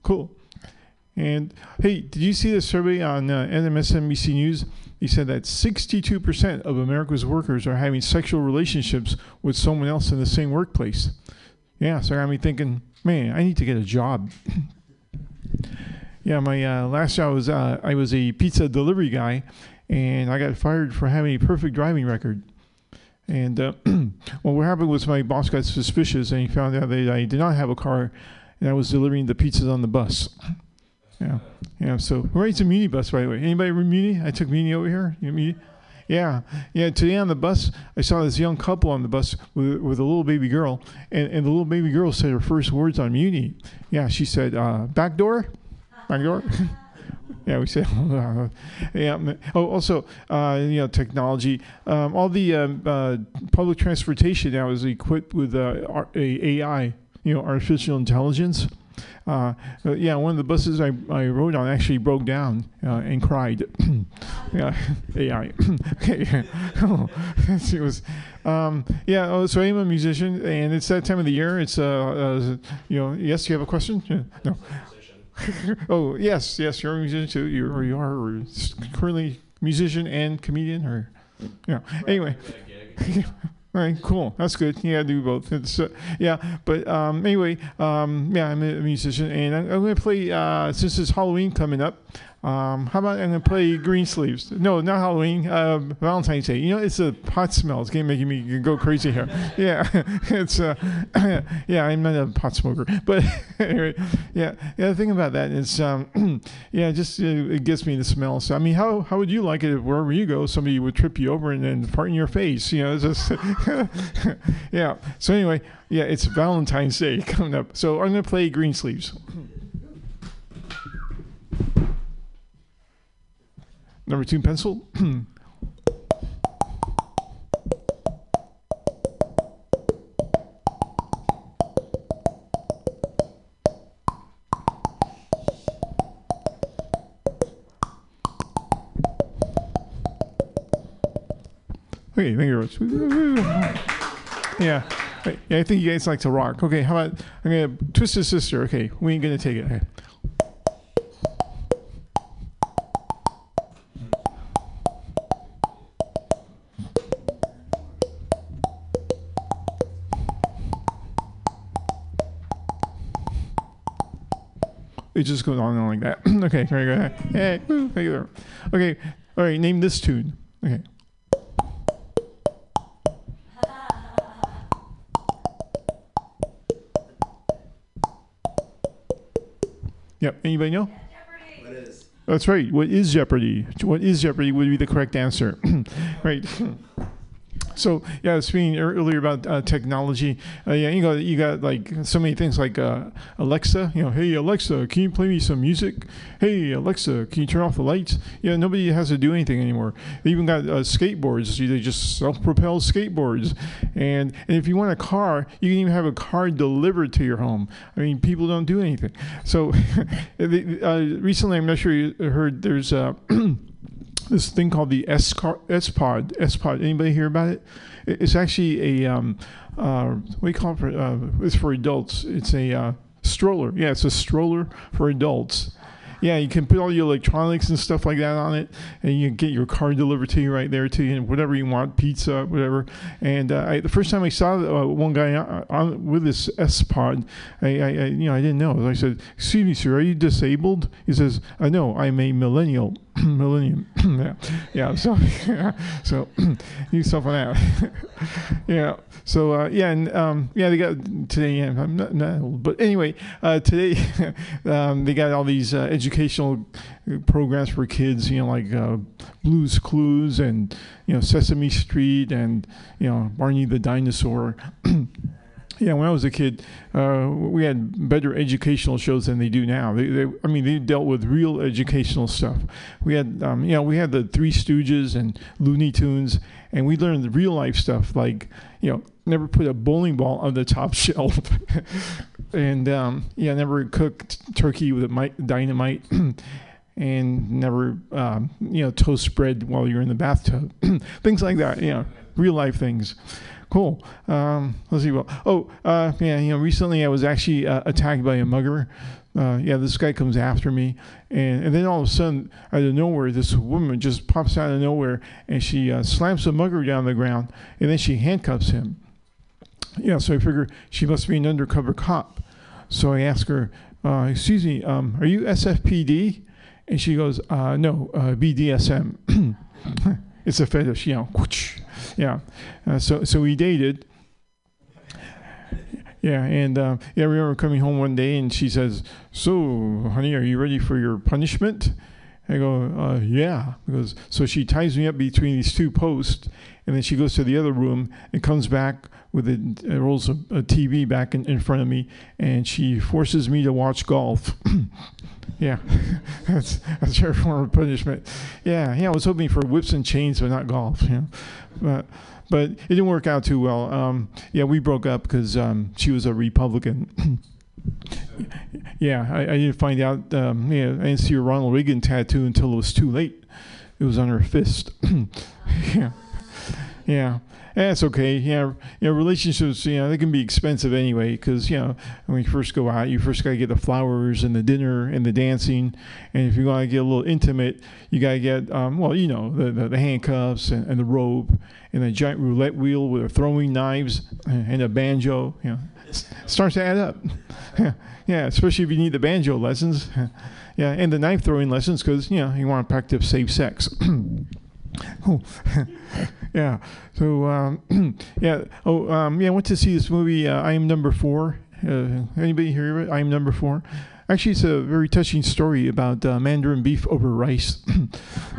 cool. And hey, did you see the survey on uh, NMSNBC News? he said that 62% of America's workers are having sexual relationships with someone else in the same workplace. Yeah, so I got me thinking, man, I need to get a job. yeah, my uh, last job was uh, I was a pizza delivery guy, and I got fired for having a perfect driving record. And uh, well, what happened was my boss got suspicious, and he found out that I did not have a car, and I was delivering the pizzas on the bus. Yeah, yeah. So rides a Muni bus, by the way? Anybody read Muni? I took Muni over here. You know Muni? Yeah, yeah. Today on the bus, I saw this young couple on the bus with, with a little baby girl, and, and the little baby girl said her first words on Muni. Yeah, she said, uh, "Back door, door." yeah, we say. yeah. Oh, also, uh, you know, technology. Um, all the um, uh, public transportation now is equipped with uh, AI, you know, artificial intelligence. Uh, yeah, one of the buses I, I rode on actually broke down uh, and cried. yeah, AI. okay. oh, it was, um, yeah. Oh, so I'm a musician, and it's that time of the year. It's uh, uh you know, yes. You have a question? Yeah. No. oh yes, yes. You're a musician too. You or you are currently musician and comedian, or yeah. Anyway. All right, cool. That's good. Yeah, I do both. It's, uh, yeah, but um, anyway, um, yeah, I'm a musician, and I'm, I'm going to play uh, since it's Halloween coming up. Um, how about I'm to play Green Sleeves? No, not Halloween. Uh, Valentine's Day. You know, it's a pot smell. It's getting making me go crazy here. Yeah, it's uh, yeah. I'm not a pot smoker, but anyway, yeah. Yeah, the thing about that is, um, yeah, just uh, it gets me the smell. So I mean, how how would you like it if wherever you go, somebody would trip you over and then fart in your face? You know, it's just yeah. So anyway, yeah, it's Valentine's Day coming up. So I'm gonna play Green Sleeves. Number two pencil. Okay, thank you very much. Yeah. Yeah, I think you guys like to rock. Okay, how about I'm gonna Twisted Sister. Okay, we ain't gonna take it. Okay. It just goes on and on like that. okay, very good. Hey, woo, thank you there. Okay, all right. Name this tune. Okay. Yep. Anybody know? What is? That's right. What is Jeopardy? What is Jeopardy would be the correct answer. right. So yeah, speaking earlier about uh, technology. Uh, yeah, you got you got like so many things like uh, Alexa. You know, hey Alexa, can you play me some music? Hey Alexa, can you turn off the lights? Yeah, nobody has to do anything anymore. They even got uh, skateboards. They just self-propel skateboards. And and if you want a car, you can even have a car delivered to your home. I mean, people don't do anything. So uh, recently, I'm not sure you heard. There's this thing called the S Pod. S Pod. Anybody hear about it? It- It's actually a um, uh, what do you call it? For, uh, it's for adults. It's a uh, stroller. Yeah, it's a stroller for adults. Yeah, you can put all your electronics and stuff like that on it, and you get your car delivered to you right there to you, and whatever you want, pizza, whatever. And uh, I, the first time I saw uh, one guy on, on with this S Pod, I, I, I, you know, I didn't know. I said, "Excuse me, sir, are you disabled?" He says, "I know, I'm a millennial." millennium. yeah, yeah. So, so use stuff on that. yeah. So uh, yeah, and um, yeah, they got today. Yeah, I'm not, not but anyway, uh, today um, they got all these uh, educational programs for kids. You know, like uh, Blue's Clues and you know Sesame Street and you know Barney the Dinosaur. Yeah, when I was a kid, uh, we had better educational shows than they do now. They, they, I mean, they dealt with real educational stuff. We had, um, you know, we had the Three Stooges and Looney Tunes, and we learned real life stuff, like, you know, never put a bowling ball on the top shelf, and um, yeah, never cooked turkey with dynamite. And never, um, you know, toast bread while you're in the bathtub, things like that. You know, real life things cool. Um, let's see. Well, oh, uh, yeah. You know, recently I was actually uh, attacked by a mugger. Uh, yeah, this guy comes after me, and, and then all of a sudden, out of nowhere, this woman just pops out of nowhere, and she uh, slams the mugger down the ground, and then she handcuffs him. Yeah, so I figure she must be an undercover cop. So I ask her, uh, "Excuse me, um, are you SFPD?" And she goes, uh, "No, BDSM. it's a fetish, you know." Yeah. Uh, so so we dated. Yeah, and uh, yeah, I remember coming home one day and she says, "So, honey, are you ready for your punishment?" I go, uh, "Yeah." Because so she ties me up between these two posts, and then she goes to the other room and comes back with a uh, rolls a, a TV back in, in front of me, and she forces me to watch golf. yeah, that's that's her form of punishment. Yeah, yeah. I was hoping for whips and chains, but not golf. Yeah, but but it didn't work out too well. Um, yeah, we broke up because um, she was a Republican. yeah, I, I didn't find out. Um, yeah, I didn't see her Ronald Reagan tattoo until it was too late. It was on her fist. yeah, yeah. That's okay. Yeah, you know, relationships, you know, they can be expensive anyway because, you know, when you first go out, you first got to get the flowers and the dinner and the dancing. And if you want to get a little intimate, you got to get, um, well, you know, the, the, the handcuffs and, and, the rope and a giant roulette wheel with the throwing knives and a banjo. You know, it starts to add up. yeah, especially if you need the banjo lessons. yeah, and the knife throwing lessons because, you know, you want to practice safe sex. Oh, yeah. So um, yeah. Oh, um, yeah. I went to see this movie. Uh, I am number four. Uh, anybody hear it? I am number four. Actually, it's a very touching story about uh, Mandarin beef over rice.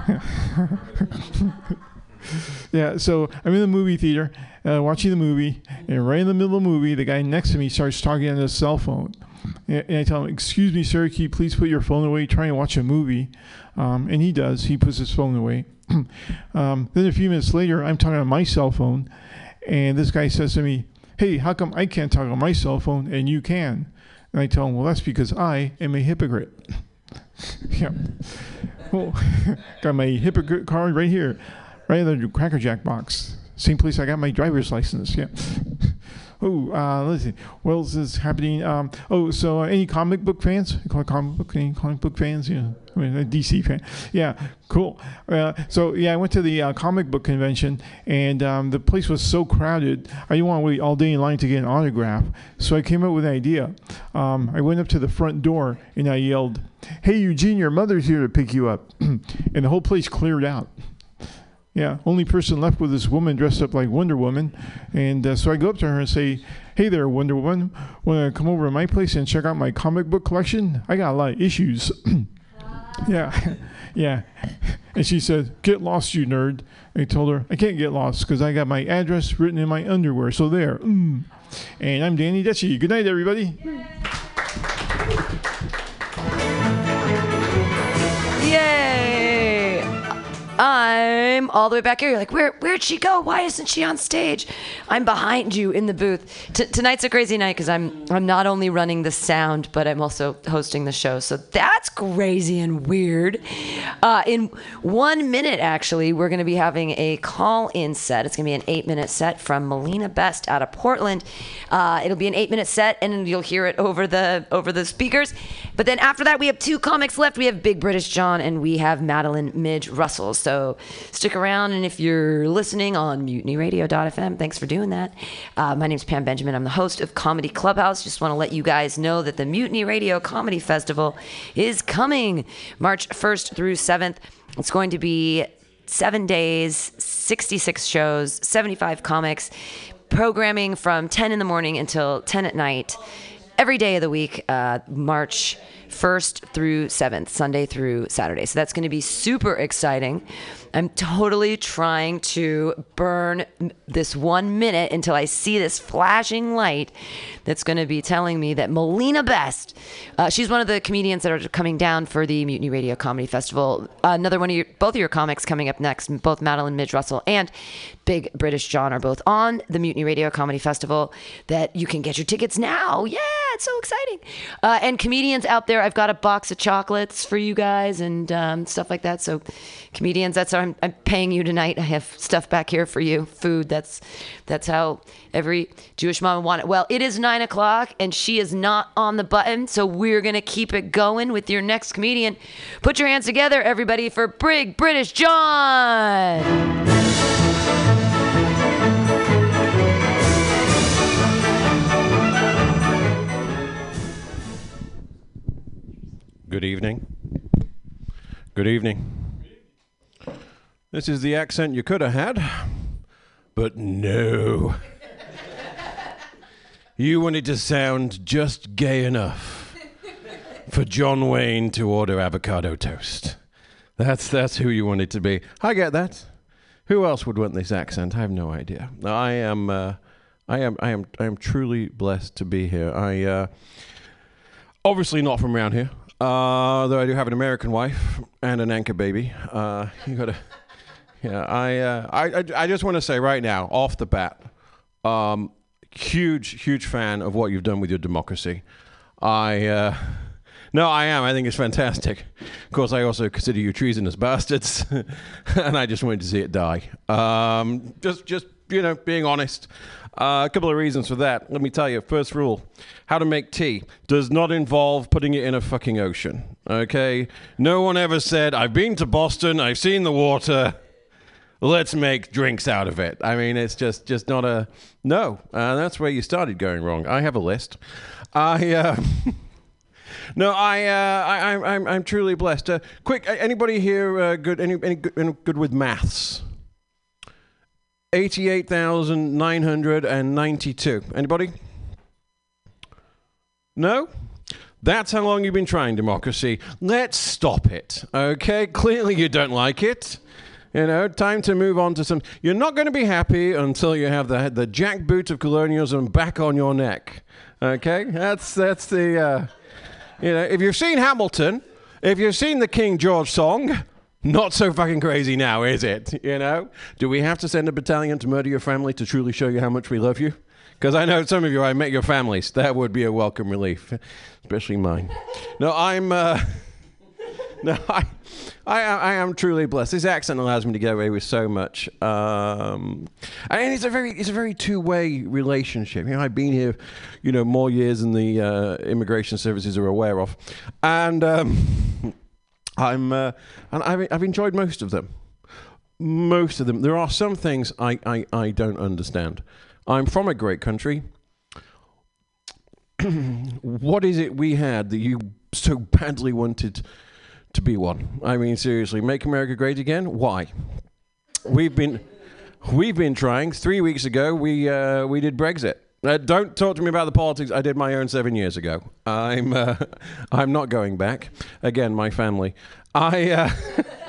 yeah. So I'm in the movie theater, uh, watching the movie, and right in the middle of the movie, the guy next to me starts talking on his cell phone. And I tell him, "Excuse me, sir, can you please put your phone away? Trying to watch a movie." Um, and he does. He puts his phone away. Um, then a few minutes later, I'm talking on my cell phone, and this guy says to me, Hey, how come I can't talk on my cell phone and you can? And I tell him, Well, that's because I am a hypocrite. yeah. Well, got my hypocrite card right here, right in the Cracker Jack box. Same place I got my driver's license. Yeah. Oh, uh, let's see. What else is happening? Um, oh, so uh, any comic book fans? Comic book, any comic book fans? Yeah, I mean, a DC fan. Yeah, cool. Uh, so yeah, I went to the uh, comic book convention, and um, the place was so crowded. I didn't want to wait all day in line to get an autograph. So I came up with an idea. Um, I went up to the front door and I yelled, "Hey, Eugene, your mother's here to pick you up," and the whole place cleared out. Yeah, only person left with this woman dressed up like Wonder Woman. And uh, so I go up to her and say, Hey there, Wonder Woman. Want to come over to my place and check out my comic book collection? I got a lot of issues. yeah, yeah. And she said, Get lost, you nerd. I told her, I can't get lost because I got my address written in my underwear. So there. Mm. And I'm Danny Detchy. Good night, everybody. Yay! I'm all the way back here. You're like, where where'd she go? Why isn't she on stage? I'm behind you in the booth. T- tonight's a crazy night because I'm I'm not only running the sound, but I'm also hosting the show. So that's crazy and weird. Uh, in one minute, actually, we're going to be having a call-in set. It's going to be an eight-minute set from Melina Best out of Portland. Uh, it'll be an eight-minute set, and you'll hear it over the over the speakers. But then after that, we have two comics left. We have Big British John, and we have Madeline Midge Russell. So stick around, and if you're listening on MutinyRadio.fm, thanks for doing that. Uh, my is Pam Benjamin. I'm the host of Comedy Clubhouse. Just want to let you guys know that the Mutiny Radio Comedy Festival is coming March 1st through 7th. It's going to be seven days, 66 shows, 75 comics, programming from 10 in the morning until 10 at night every day of the week, uh, March 1st through 7th, Sunday through Saturday. So that's going to be super exciting. I'm totally trying to burn this one minute until I see this flashing light that's going to be telling me that Melina Best, uh, she's one of the comedians that are coming down for the Mutiny Radio Comedy Festival. Another one of your, both of your comics coming up next, both Madeline Midge Russell and Big British John are both on the Mutiny Radio Comedy Festival that you can get your tickets now. Yeah! it's so exciting. Uh, and comedians out there, I've got a box of chocolates for you guys and um, stuff like that. So, comedians, that's how I'm, I'm paying you tonight. I have stuff back here for you, food. That's that's how every Jewish mom would want it. Well, it is nine o'clock, and she is not on the button, so we're gonna keep it going with your next comedian. Put your hands together, everybody, for Big British John. Good evening. Good evening. This is the accent you could have had, but no. You wanted to sound just gay enough for John Wayne to order avocado toast. That's that's who you wanted to be. I get that. Who else would want this accent? I have no idea. I am uh, I am I am I am truly blessed to be here. I uh, obviously not from around here. Uh, though I do have an American wife and an anchor baby. Uh, you gotta, yeah. I, uh, I, I, just want to say right now, off the bat, um, huge, huge fan of what you've done with your democracy. I, uh, no, I am. I think it's fantastic. Of course, I also consider you treasonous bastards, and I just wanted to see it die. Um, just, just you know, being honest. Uh, a couple of reasons for that. Let me tell you. First rule how to make tea does not involve putting it in a fucking ocean. Okay? No one ever said, I've been to Boston, I've seen the water. Let's make drinks out of it. I mean, it's just just not a no. Uh, that's where you started going wrong. I have a list. I uh, no, I, uh, I I'm, I'm I'm truly blessed. Uh, quick, anybody here uh, good? Any, any good, any good with maths? 88,992. Anybody? No? That's how long you've been trying democracy. Let's stop it. Okay? Clearly you don't like it. You know, time to move on to some. You're not going to be happy until you have the the jackboot of colonialism back on your neck. Okay, that's that's the. Uh, you know, if you've seen Hamilton, if you've seen the King George song, not so fucking crazy now, is it? You know, do we have to send a battalion to murder your family to truly show you how much we love you? Because I know some of you, I met your families. That would be a welcome relief, especially mine. No, I'm. Uh, no, I, I, I am truly blessed. This accent allows me to get away with so much, um, and it's a very, it's a very two-way relationship. You know, I've been here, you know, more years than the uh, immigration services are aware of, and um, I'm, uh, and I've, I've enjoyed most of them. Most of them. There are some things I, I, I don't understand. I'm from a great country. what is it we had that you so badly wanted to be one? I mean, seriously, make America great again? Why? We've been we've been trying. Three weeks ago, we uh, we did Brexit. Uh, don't talk to me about the politics. I did my own seven years ago. I'm uh, I'm not going back. Again, my family. I.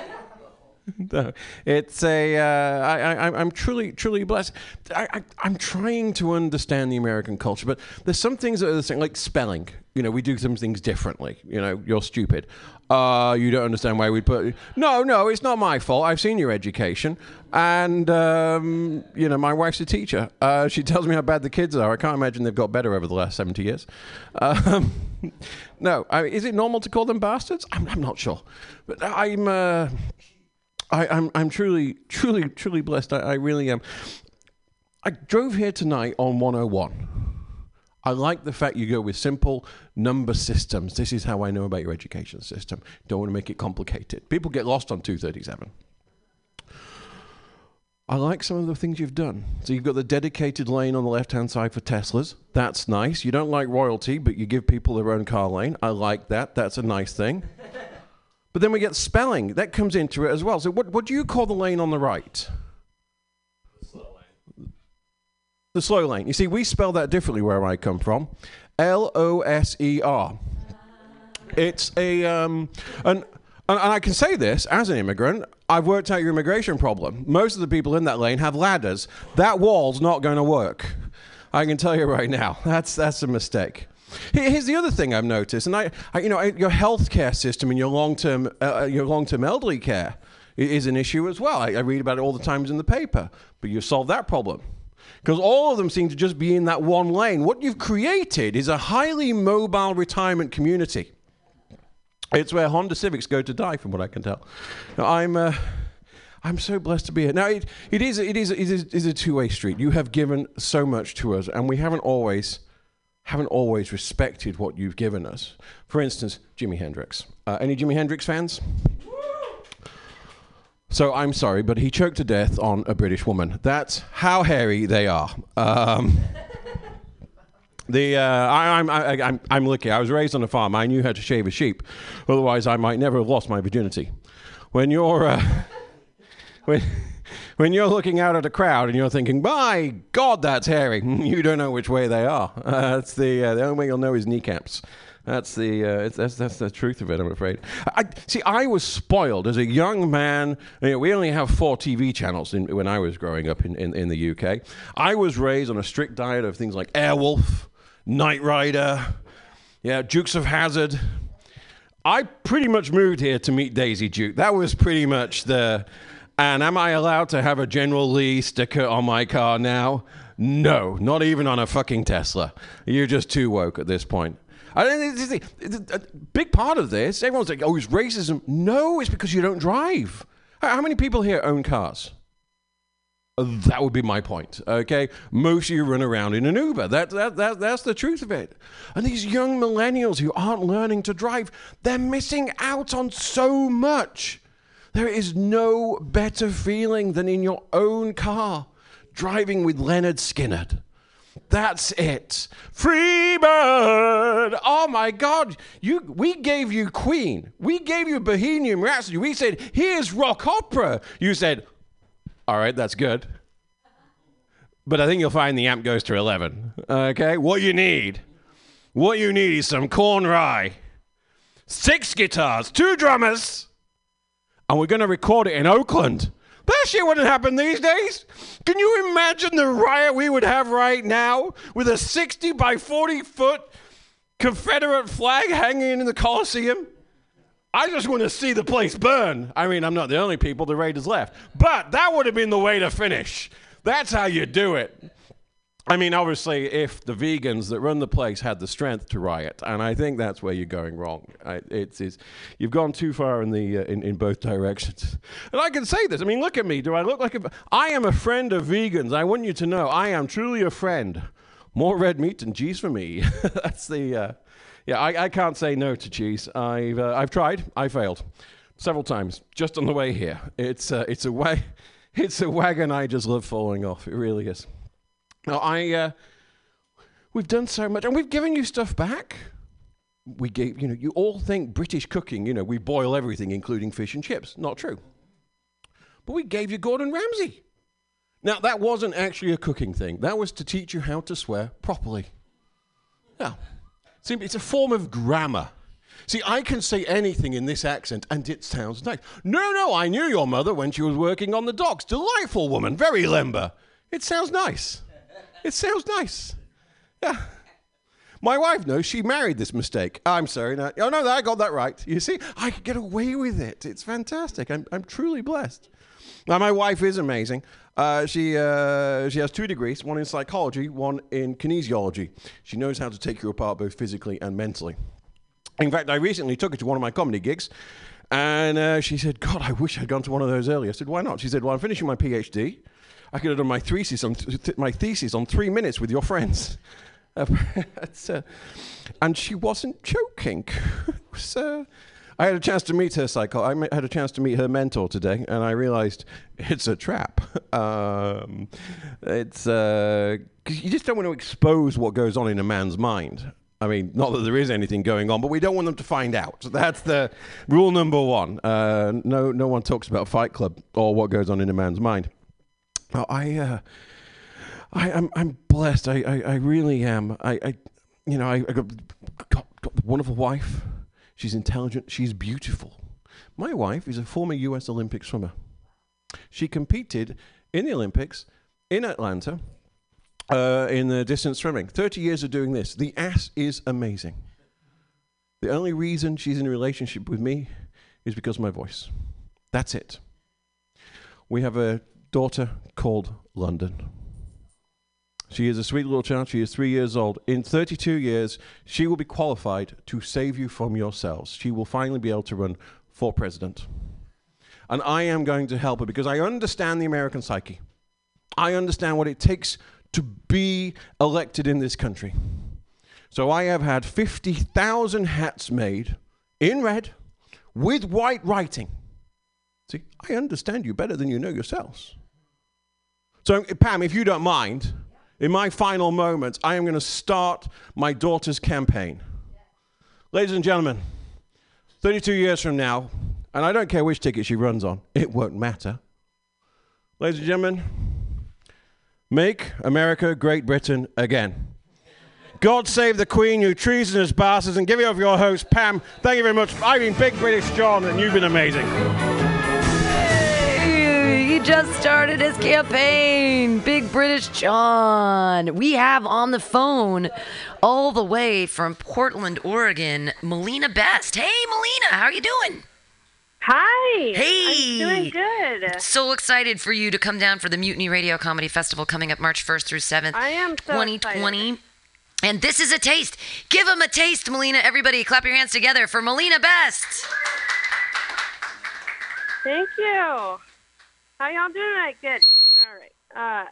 No, it's a. Uh, I, I, I'm truly, truly blessed. I, I, I'm trying to understand the American culture, but there's some things that are the same, like spelling. You know, we do some things differently. You know, you're stupid. Uh, you don't understand why we put. No, no, it's not my fault. I've seen your education, and um, you know, my wife's a teacher. Uh, she tells me how bad the kids are. I can't imagine they've got better over the last 70 years. Um, no, I, is it normal to call them bastards? I'm, I'm not sure, but I'm. Uh, I, I'm I'm truly truly truly blessed. I, I really am. I drove here tonight on 101. I like the fact you go with simple number systems. This is how I know about your education system. Don't want to make it complicated. People get lost on 237. I like some of the things you've done. So you've got the dedicated lane on the left-hand side for Teslas. That's nice. You don't like royalty, but you give people their own car lane. I like that. That's a nice thing. But then we get spelling. That comes into it as well. So what, what do you call the lane on the right? The slow lane. You see, we spell that differently where I come from. L O S E R. It's a um, and, and I can say this as an immigrant. I've worked out your immigration problem. Most of the people in that lane have ladders. That wall's not going to work. I can tell you right now. That's that's a mistake. Here- Here's the other thing I've noticed, and I, I you know, I- your healthcare system and your long-term, uh, your long-term elderly care is an issue as well. I, I read about it all the times in the paper. But you solved that problem. Because all of them seem to just be in that one lane. What you've created is a highly mobile retirement community. It's where Honda Civics go to die, from what I can tell. Now, I'm, uh, I'm so blessed to be here. Now, it, it, is, it, is, it, is, a two-way street. You have given so much to us, and we haven't always, haven't always respected what you've given us. For instance, Jimi Hendrix. Uh, any Jimi Hendrix fans? So I'm sorry, but he choked to death on a British woman. That's how hairy they are. Um, the uh, I, I'm I, I'm I'm lucky. I was raised on a farm. I knew how to shave a sheep. Otherwise, I might never have lost my virginity. When you're uh, when when you're looking out at a crowd and you're thinking, "My God, that's hairy," you don't know which way they are. Uh, that's the uh, the only way you'll know is kneecaps. That's the uh, that's that's the truth of it. I'm afraid. I see. I was spoiled as a young man. You know, we only have four TV channels in, when I was growing up in, in, in the UK. I was raised on a strict diet of things like Airwolf, Knight Rider, yeah, Dukes of Hazzard. I pretty much moved here to meet Daisy Duke. That was pretty much the. And am I allowed to have a General Lee sticker on my car now? No, not even on a fucking Tesla. You're just too woke at this point. I think a big part of this. Everyone's like, "Oh, it's racism." No, it's because you don't drive. How many people here own cars? That would be my point. Okay, most of you run around in an Uber. That, that, that, that's the truth of it. And these young millennials who aren't learning to drive, they're missing out on so much. There is no better feeling than in your own car, driving with Lynyrd Skynyrd. That's it. Freebird. Oh my God. You we gave you Queen. We gave you Bohemian Rhapsody. We said, here's rock opera. You said, all right, that's good. But I think you'll find the amp goes to 11. Okay? What you need. What you need is some corn rye. Six guitars, two drummers. And we're going to record it in Oakland. That shit wouldn't happen these days. Can you imagine the riot we would have right now with a 60 by 40 foot Confederate flag hanging in the Coliseum? I just want to see the place burn. I mean, I'm not the only people, the Raiders left. But that would have been the way to finish. That's how you do it. I mean, obviously, if the vegans that run the place had the strength to riot, and I think that's where you're going wrong. I, it's, it's you've gone too far in the uh, in, in both directions. And I can say this. I mean, look at me. Do I look like a? I am a friend of vegans. I want you to know I am truly a friend. More red meat and cheese for me. that's the. Uh, yeah, I, I can't say no to cheese. I've uh, I've tried. I failed several times just on the way here. It's uh, it's a wa- it's a wagon I just love falling off. It really is. Now I, uh, we've done so much, and we've given you stuff back. We gave, you know, you all think British cooking, you know, we boil everything, including fish and chips. Not true. But we gave you Gordon Ramsay. Now that wasn't actually a cooking thing. That was to teach you how to swear properly. Yeah, see, it's a form of grammar. See, I can say anything in this accent and it sounds nice. No, no, I knew your mother when she was working on the docks. Delightful woman, very limber. It sounds nice. It sounds nice. Yeah. My wife knows she married this mistake. I'm sorry. No, oh, no, I got that right. You see, I can get away with it. It's fantastic. I'm, I'm truly blessed. Now, my wife is amazing. Uh, she, uh, she has two degrees one in psychology, one in kinesiology. She knows how to take you apart both physically and mentally. In fact, I recently took her to one of my comedy gigs, and uh, she said, God, I wish I'd gone to one of those earlier. I said, Why not? She said, Well, I'm finishing my PhD. I could have done my thesis on, th- my thesis on three minutes with your friends. Uh, uh, and she wasn't joking. Was, uh, I had a chance to meet her psycho. I had a chance to meet her mentor today, and I realized it's a trap. Um, it's uh you just don't want to expose what goes on in a man's mind. I mean, not that there is anything going on, but we don't want them to find out. That's the rule number one. Uh, no, no one talks about Fight Club or what goes on in a man's mind. I, uh, I, I'm, I'm blessed. I, I, I really am. I, I, you know, I, I got, got, got a wonderful wife. She's intelligent. She's beautiful. My wife is a former U.S. Olympic swimmer. She competed in the Olympics in Atlanta uh, in the distance swimming. 30 years of doing this. The ass is amazing. The only reason she's in a relationship with me is because of my voice. That's it. We have a daughter called London. She is a sweet little child. She is three years old. In 32 years, she will be qualified to save you from yourselves. She will finally be able to run for president. And I am going to help her because I understand the American psyche. I understand what it takes to be elected in this country. So I have had 50,000 hats made in red with white writing. See, I understand you better than you know yourselves. So, Pam, if you don't mind, in my final moments, I am going to start my daughter's campaign. Ladies and gentlemen, 32 years from now, and I don't care which ticket she runs on, it won't matter. Ladies and gentlemen, make America Great Britain again. God save the Queen, you treasonous bastards, and give it over your host, Pam. Thank you very much. I've been Big British John, and you've been amazing. He just started his campaign. Big British John. We have on the phone, all the way from Portland, Oregon, Melina Best. Hey, Melina, how are you doing? Hi. Hey. I'm doing good. So excited for you to come down for the Mutiny Radio Comedy Festival coming up March 1st through 7th, I am so 2020. excited. And this is a taste. Give them a taste, Melina. Everybody, clap your hands together for Melina Best. Thank you. How y'all doing tonight? Good. All right. Uh,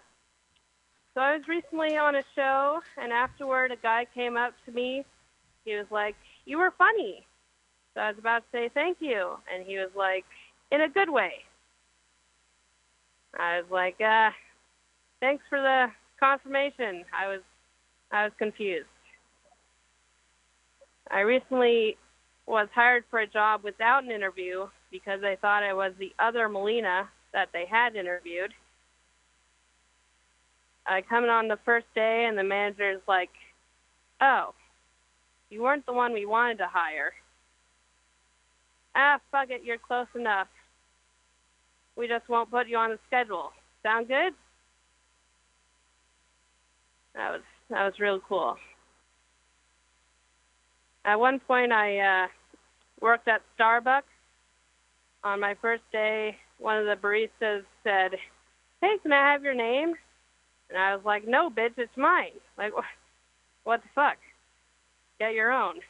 so I was recently on a show, and afterward, a guy came up to me. He was like, "You were funny." So I was about to say thank you, and he was like, "In a good way." I was like, uh, "Thanks for the confirmation." I was, I was confused. I recently was hired for a job without an interview because they thought I was the other Melina that they had interviewed. I come in on the first day, and the manager's like, "Oh, you weren't the one we wanted to hire." Ah, fuck it, you're close enough. We just won't put you on the schedule. Sound good? That was that was real cool. At one point, I uh, worked at Starbucks. On my first day, one of the baristas said, "Hey, can I have your name?" And I was like, "No, bitch, it's mine." Like, wh- what the fuck? Get your own.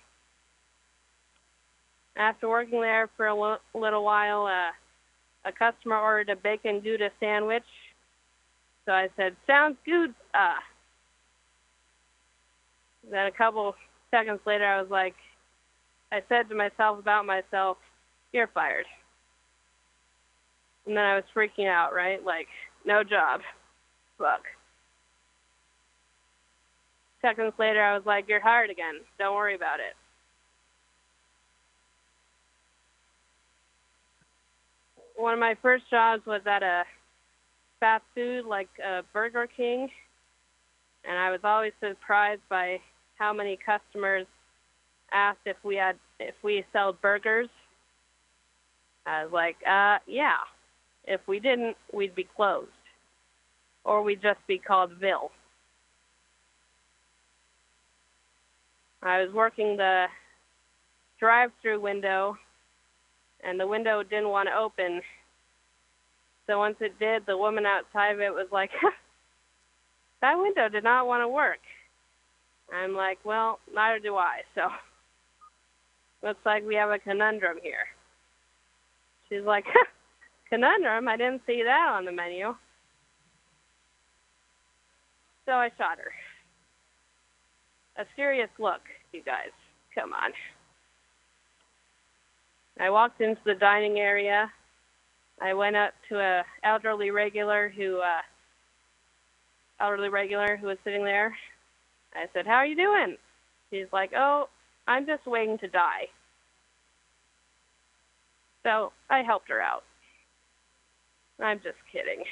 After working there for a li- little while, uh, a customer ordered a bacon gouda sandwich. So I said, "Sounds good." Uh. Then a couple seconds later, I was like, I said to myself about myself, "You're fired." And then I was freaking out, right? Like, no job. Fuck. Seconds later, I was like, You're hired again. Don't worry about it. One of my first jobs was at a fast food like uh, Burger King. And I was always surprised by how many customers asked if we had if we sell burgers. I was like, uh, yeah. If we didn't, we'd be closed. Or we'd just be called Vil. I was working the drive through window, and the window didn't want to open. So once it did, the woman outside of it was like, that window did not want to work. I'm like, well, neither do I. So looks like we have a conundrum here. She's like, conundrum? I didn't see that on the menu. So I shot her. A serious look, you guys. Come on. I walked into the dining area. I went up to a elderly regular who uh elderly regular who was sitting there. I said, "How are you doing?" She's like, "Oh, I'm just waiting to die." So I helped her out. I'm just kidding.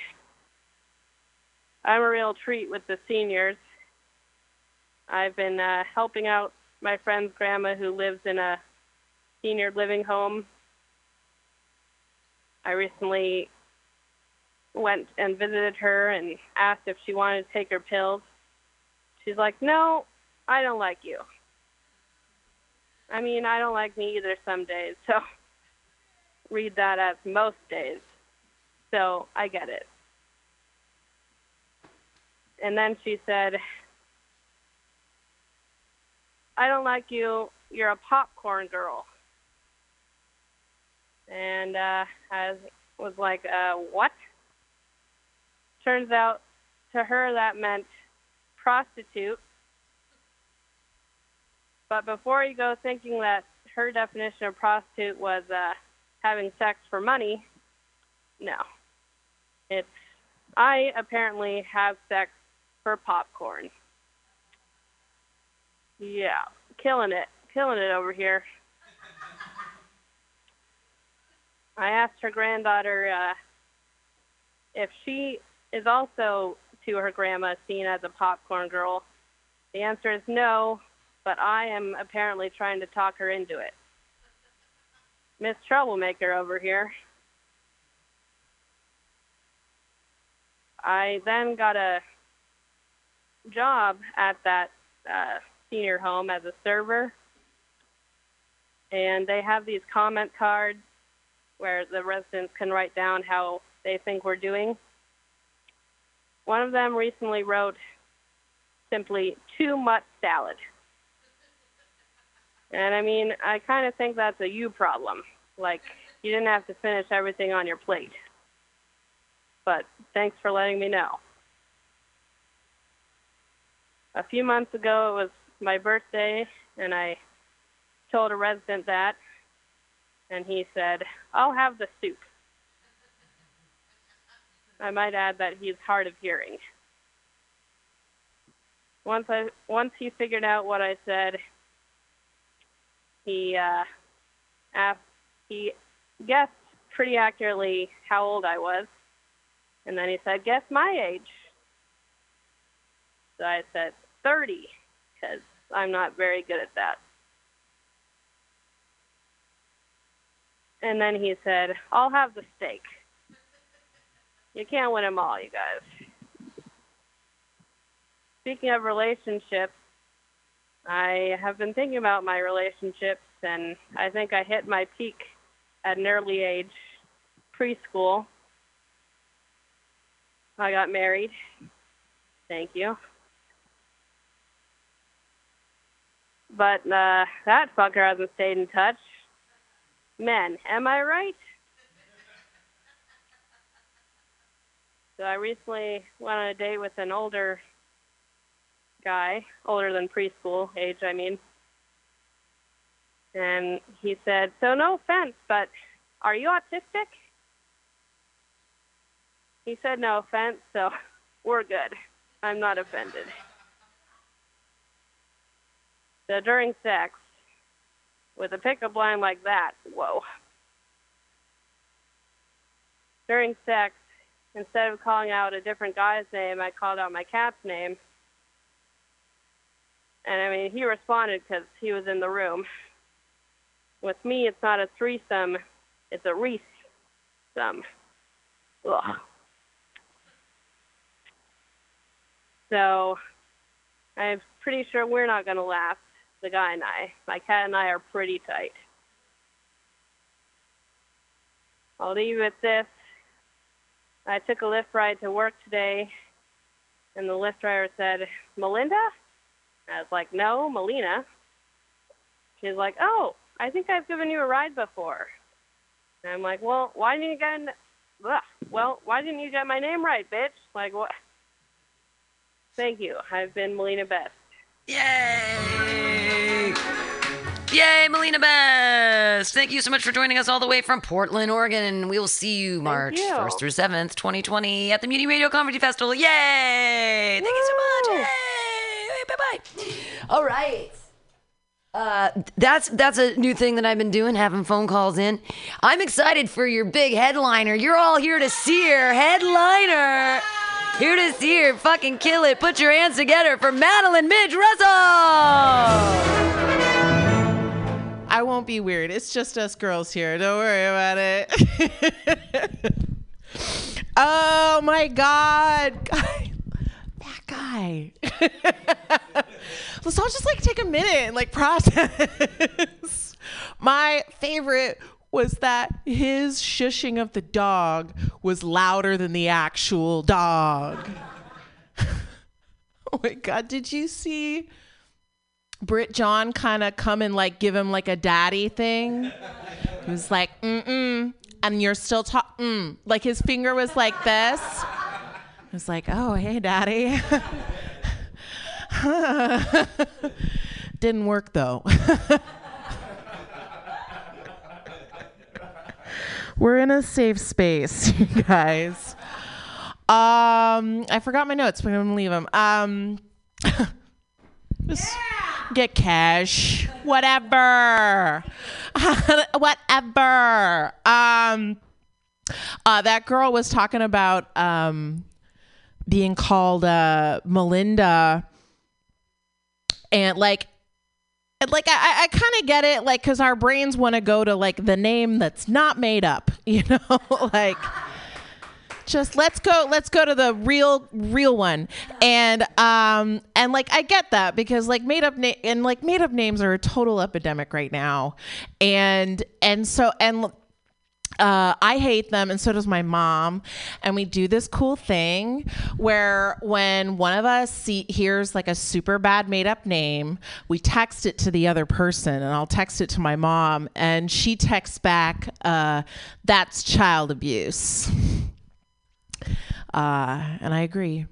I'm a real treat with the seniors. I've been uh, helping out my friend's grandma who lives in a senior living home. I recently went and visited her and asked if she wanted to take her pills. She's like, No, I don't like you. I mean, I don't like me either some days, so read that as most days. So I get it. and then she said, I don't like you. You're a popcorn girl. And uh, I was like, uh, what? Turns out to her that meant prostitute. But before you go thinking that her definition of prostitute was uh, having sex for money, no. It's I apparently have sex for popcorn. Yeah, killing it, killing it over here. I asked her granddaughter uh, if she is also to her grandma seen as a popcorn girl. The answer is no, but I am apparently trying to talk her into it. Miss Troublemaker over here. I then got a job at that uh, senior home as a server, and they have these comment cards where the residents can write down how they think we're doing. One of them recently wrote simply too much salad. And I mean, I kind of think that's a you problem. Like, you didn't have to finish everything on your plate. But thanks for letting me know. A few months ago, it was my birthday, and I told a resident that, and he said, I'll have the soup. I might add that he's hard of hearing. Once I once he figured out what I said, he uh, asked he guessed pretty accurately how old I was, and then he said, "Guess my age." So I said, 30, because I'm not very good at that. And then he said, I'll have the steak. You can't win them all, you guys. Speaking of relationships, I have been thinking about my relationships, and I think I hit my peak at an early age, preschool. I got married. Thank you. But uh, that fucker hasn't stayed in touch. Men, am I right? So I recently went on a date with an older guy, older than preschool age, I mean. And he said, So, no offense, but are you autistic? He said, No offense, so we're good. I'm not offended. So during sex, with a pickup line like that, whoa. During sex, instead of calling out a different guy's name, I called out my cat's name. And I mean, he responded because he was in the room. With me, it's not a threesome, it's a Reese sum. Ugh. So I'm pretty sure we're not going to laugh, the guy and I. My cat and I are pretty tight. I'll leave you with this. I took a Lyft ride to work today, and the Lyft driver said, Melinda? I was like, no, Melina. She's like, oh, I think I've given you a ride before. And I'm like, well, why didn't you get? Ugh. Well, why didn't you get my name right, bitch? Like what? Thank you. I've been Melina Best. Yay! Yay, Melina Best! Thank you so much for joining us all the way from Portland, Oregon. And we will see you March you. 1st through 7th, 2020 at the Mutiny Radio Comedy Festival. Yay! Thank you so much. Yay! Bye bye. All right. Uh, that's that's a new thing that I've been doing, having phone calls in. I'm excited for your big headliner. You're all here to see her headliner. Here to see her fucking kill it. Put your hands together for Madeline Midge Russell. I won't be weird. It's just us girls here. Don't worry about it. oh my god. Guy- That guy. Let's all just like take a minute and like process. My favorite was that his shushing of the dog was louder than the actual dog. oh my god, did you see Brit John kind of come and like give him like a daddy thing? He was like, mm mm, and you're still talking. Mm. Like his finger was like this. I was like, oh hey, daddy. Didn't work though. We're in a safe space, you guys. Um, I forgot my notes, but I'm gonna leave them. Um, just get cash, whatever, whatever. Um, uh, that girl was talking about um being called uh Melinda, and like like I, I kind of get it, like because our brains want to go to like the name that's not made up, you know, like just let's go let's go to the real real one. And um and like i get that because like made up na- and like made up names are a total epidemic right now. And and so and uh, I hate them, and so does my mom. And we do this cool thing where when one of us see, hears like a super bad made up name, we text it to the other person, and I'll text it to my mom, and she texts back, uh, "That's child abuse." Uh, and I agree.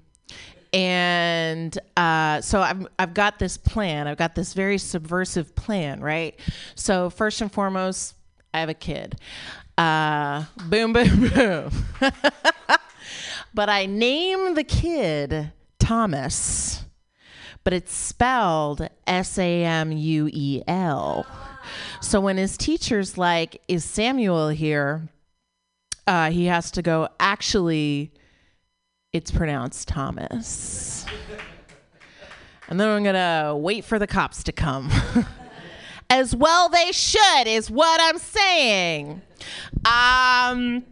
And uh, so I've, I've got this plan. I've got this very subversive plan, right? So, first and foremost, I have a kid. Uh, boom, boom, boom. but I name the kid Thomas, but it's spelled S A M U E L. So when his teacher's like, Is Samuel here? Uh, he has to go, Actually, it's pronounced Thomas. and then I'm going to wait for the cops to come. As well they should, is what I'm saying. Um,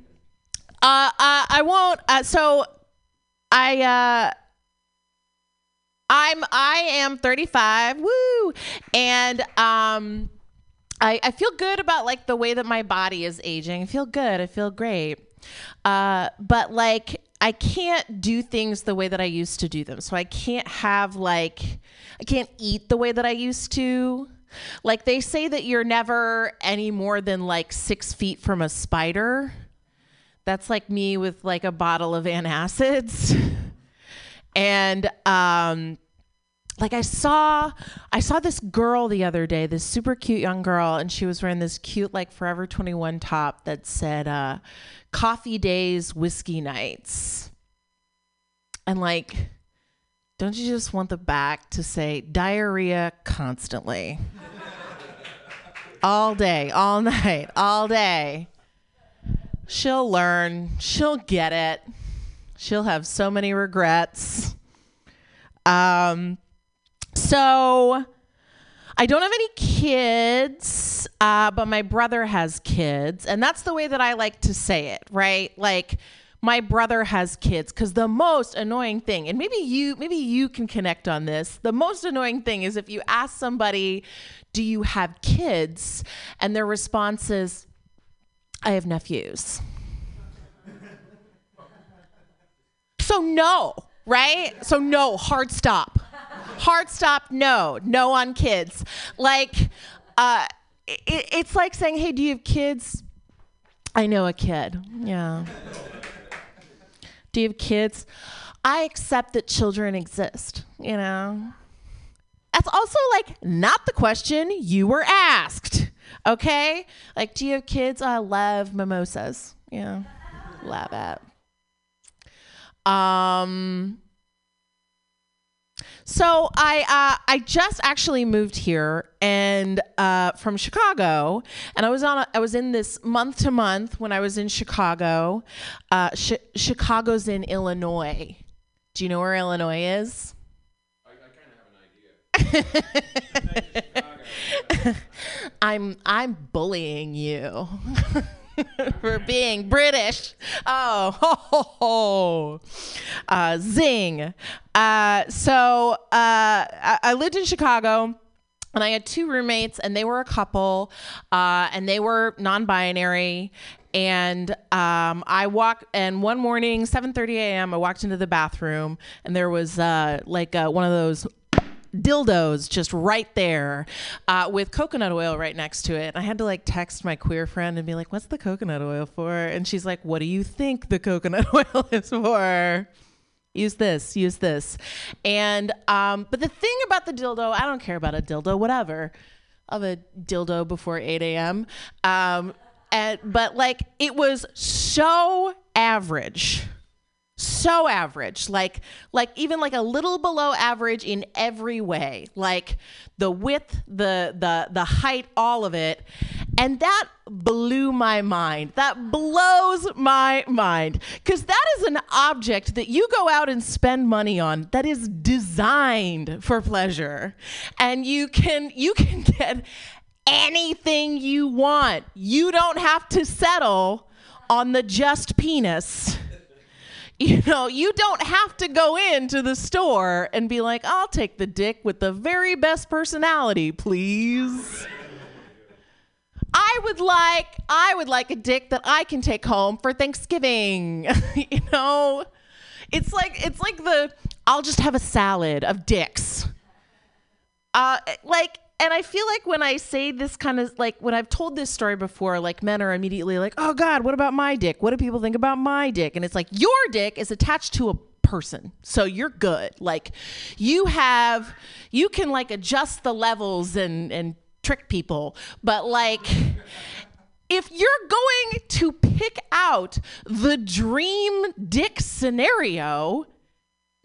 uh, uh, I won't. Uh, so, I uh, I'm I am 35. Woo! And um, I I feel good about like the way that my body is aging. I feel good. I feel great. Uh, but like I can't do things the way that I used to do them. So I can't have like I can't eat the way that I used to. Like they say that you're never any more than like six feet from a spider. That's like me with like a bottle of antacids. and um like I saw I saw this girl the other day, this super cute young girl, and she was wearing this cute like Forever 21 top that said uh coffee days, whiskey nights. And like don't you just want the back to say diarrhea constantly? all day, all night, all day. She'll learn. She'll get it. She'll have so many regrets. Um, so I don't have any kids, uh, but my brother has kids, and that's the way that I like to say it, right? Like my brother has kids because the most annoying thing and maybe you maybe you can connect on this. The most annoying thing is if you ask somebody do you have kids? and their response is i have nephews. So no right? So no hard stop. Hard stop no no on kids. Like uh it, it's like saying hey do you have kids? I know a kid yeah do you have kids? I accept that children exist, you know? That's also like not the question you were asked, okay? Like, do you have kids? I love mimosas. Yeah, love it. Um, so I uh, I just actually moved here and uh, from Chicago, and I was on a, I was in this month to month when I was in Chicago. Uh, Ch- Chicago's in Illinois. Do you know where Illinois is? I, I kind of have an idea. I'm I'm bullying you for being British. Oh, ho, ho, ho. Uh, zing. Uh, so uh, I, I lived in Chicago. And I had two roommates, and they were a couple, uh, and they were non binary. and um, I walked, And one morning, 7:30 a.m., I walked into the bathroom, and there was uh, like uh, one of those dildos just right there uh, with coconut oil right next to it. I had to like text my queer friend and be like, "What's the coconut oil for?" And she's like, "What do you think the coconut oil is for?" Use this, use this. And um, but the thing about the dildo, I don't care about a dildo, whatever. Of a dildo before 8 a.m. Um, and but like it was so average so average like like even like a little below average in every way like the width the the the height all of it. And that blew my mind. That blows my mind. Because that is an object that you go out and spend money on that is designed for pleasure. And you can you can get anything you want. You don't have to settle on the just penis you know, you don't have to go into the store and be like, I'll take the dick with the very best personality, please. I would like I would like a dick that I can take home for Thanksgiving. you know? It's like it's like the I'll just have a salad of dicks. Uh like and I feel like when I say this kind of like when I've told this story before, like men are immediately like, oh God, what about my dick? What do people think about my dick? And it's like, your dick is attached to a person. So you're good. Like you have, you can like adjust the levels and, and trick people. But like, if you're going to pick out the dream dick scenario,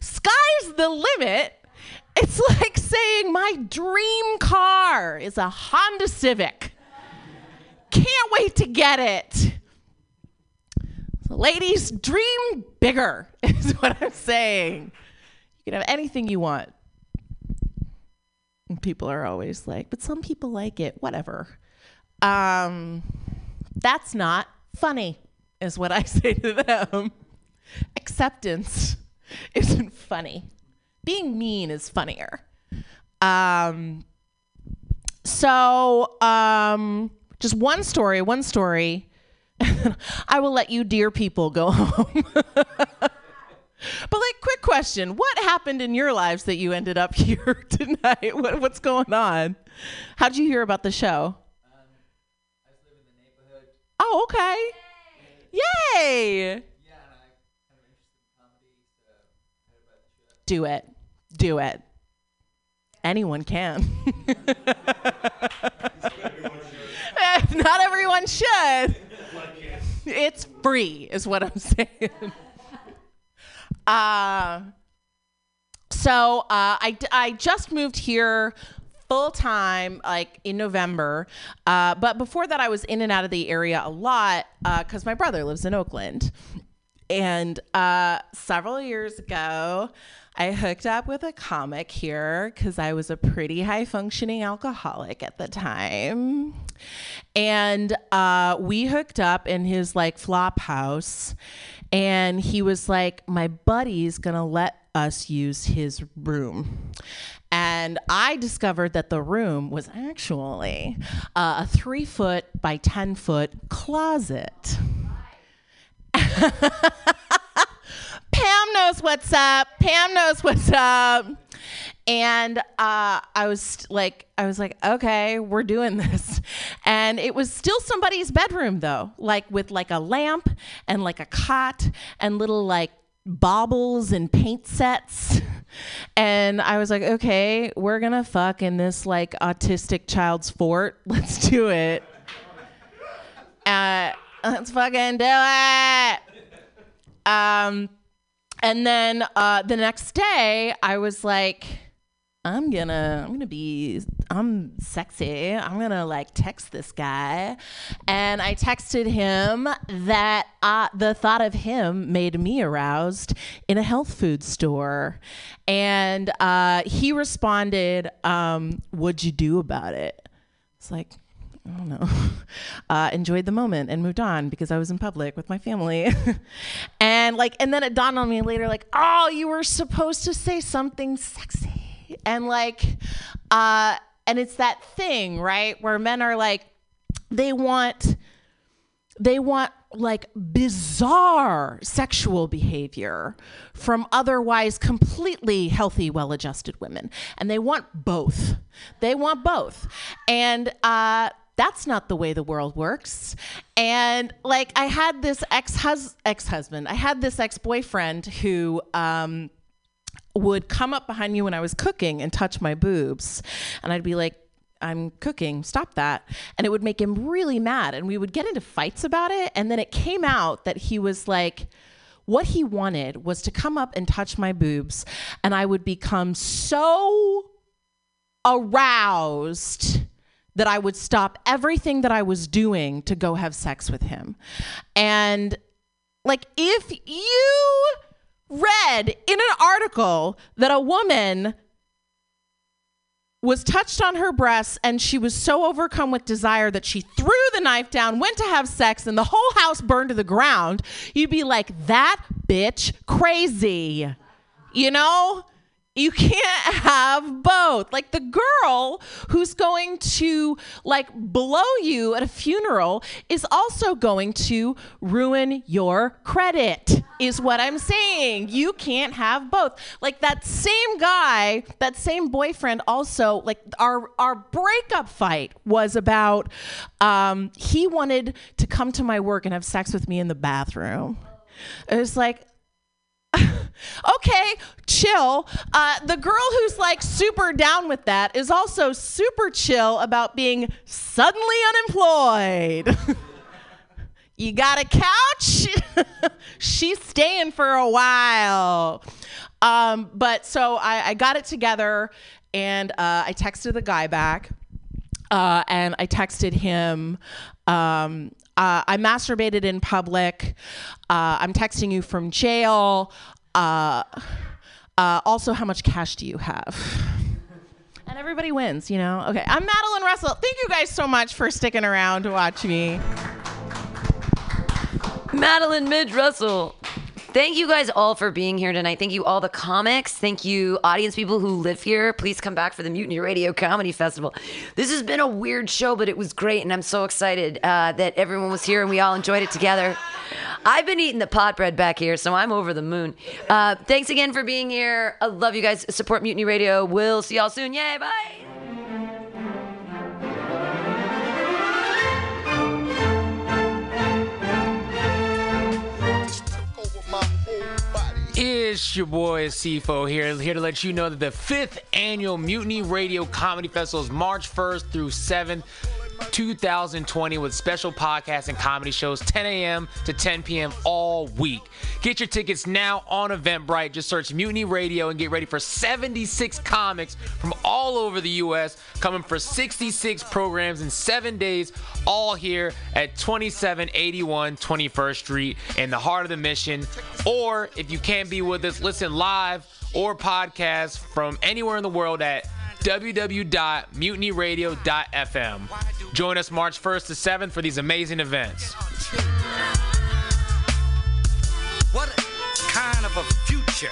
sky's the limit. It's like saying my dream car is a Honda Civic. Can't wait to get it. Ladies, dream bigger is what I'm saying. You can have anything you want. And people are always like, but some people like it, whatever. Um, that's not funny, is what I say to them. Acceptance isn't funny being mean is funnier. Um, so, um, just one story, one story. I will let you, dear people, go home. but, like, quick question What happened in your lives that you ended up here tonight? What, what's going on? How'd you hear about the show? Oh, okay. Yay! Do it. Do it. Anyone can. Not everyone should. It's free, is what I'm saying. Uh, so uh, I, I just moved here full time like in November. Uh, but before that, I was in and out of the area a lot because my brother lives in Oakland. And uh, several years ago, I hooked up with a comic here because I was a pretty high functioning alcoholic at the time. And uh, we hooked up in his like flop house. And he was like, My buddy's gonna let us use his room. And I discovered that the room was actually uh, a three foot by 10 foot closet. Pam knows what's up. Pam knows what's up. And uh, I was like, I was like, okay, we're doing this. And it was still somebody's bedroom though, like with like a lamp and like a cot and little like baubles and paint sets. And I was like, okay, we're gonna fuck in this like autistic child's fort. Let's do it. Uh, let's fucking do it. Um, and then uh, the next day, I was like, I'm gonna, I'm gonna be, I'm sexy. I'm gonna like text this guy, and I texted him that uh, the thought of him made me aroused in a health food store, and uh, he responded, um, "What'd you do about it?" It's like, I don't know, uh, enjoyed the moment and moved on because I was in public with my family. and like, and then it dawned on me later, like, oh, you were supposed to say something sexy. And like, uh, and it's that thing, right? Where men are like, they want, they want like bizarre sexual behavior from otherwise completely healthy, well adjusted women. And they want both. They want both. And, uh, that's not the way the world works. And like I had this ex husband, I had this ex boyfriend who um, would come up behind me when I was cooking and touch my boobs, and I'd be like, I'm cooking, stop that. And it would make him really mad. And we would get into fights about it. And then it came out that he was like, what he wanted was to come up and touch my boobs, and I would become so aroused that I would stop everything that I was doing to go have sex with him. And like, if you read in an article that a woman was touched on her breasts and she was so overcome with desire that she threw the knife down, went to have sex, and the whole house burned to the ground, you'd be like, that bitch crazy. You know? You can't have both. Like the girl who's going to like blow you at a funeral is also going to ruin your credit. Is what I'm saying. You can't have both. Like that same guy, that same boyfriend also like our our breakup fight was about um he wanted to come to my work and have sex with me in the bathroom. It was like okay, chill. Uh, the girl who's like super down with that is also super chill about being suddenly unemployed. you got a couch? She's staying for a while. Um, but so I, I, got it together and uh, I texted the guy back. Uh, and I texted him, um, uh, I masturbated in public. Uh, I'm texting you from jail. Uh, uh, also, how much cash do you have? And everybody wins, you know? Okay, I'm Madeline Russell. Thank you guys so much for sticking around to watch me. Madeline Midge Russell. Thank you guys all for being here tonight. Thank you all the comics. Thank you audience people who live here. Please come back for the Mutiny Radio Comedy Festival. This has been a weird show, but it was great, and I'm so excited uh, that everyone was here and we all enjoyed it together. I've been eating the pot bread back here, so I'm over the moon. Uh, thanks again for being here. I love you guys. Support Mutiny Radio. We'll see y'all soon. Yay! Bye. It's your boy CFO here, here to let you know that the fifth annual Mutiny Radio Comedy Festival is March 1st through 7th. 2020 with special podcasts and comedy shows 10 a.m. to 10 p.m. all week. Get your tickets now on Eventbrite. Just search Mutiny Radio and get ready for 76 comics from all over the U.S. coming for 66 programs in seven days, all here at 2781 21st Street in the heart of the mission. Or if you can't be with us, listen live or podcast from anywhere in the world at www.mutinyradio.fm. Join us March 1st to 7th for these amazing events. What kind of a future?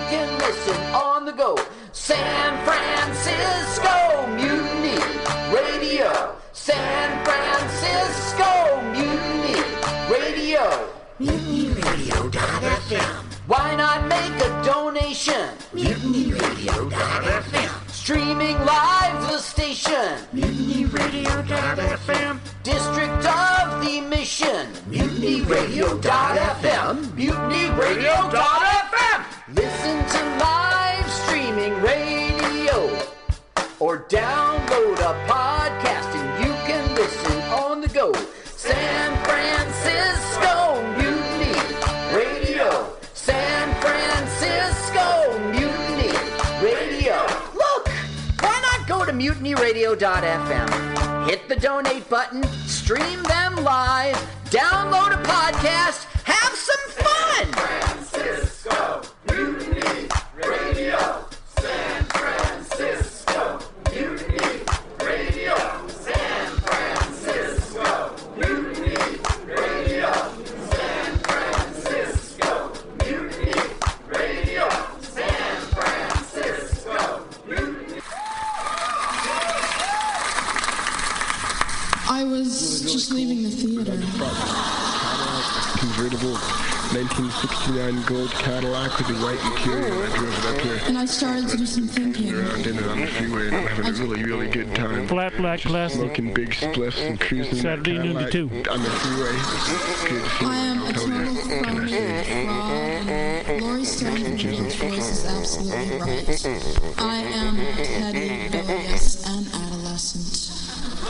listen on the go. San Francisco Mutiny Radio. San Francisco Mutiny Radio. MutinyRadio.fm. Why not make a donation? MutinyRadio.fm. Streaming live the station. MutinyRadio.fm. District of the Mission. MutinyRadio.fm. MutinyRadio.fm. or download a podcast and you can listen on the go. San Francisco Mutiny Radio. San Francisco Mutiny Radio. Look, why not go to mutinyradio.fm? Hit the donate button, stream them live, download a podcast, have some fun! San Francisco Mutiny Radio. Just leaving the theater. convertible 1969 gold Cadillac with the white interior. I drove it up here. And I started to do some thinking. Around in it on the freeway, and I'm having a really, really good time. Flat black glass. Smoking big spliffs and cruising Saturday noon to Cadillac two. on the freeway. Good I am a total you. Can phony, fraud, and Laurie Stone's voice is absolutely right. I am Teddy Bellius, an adolescent.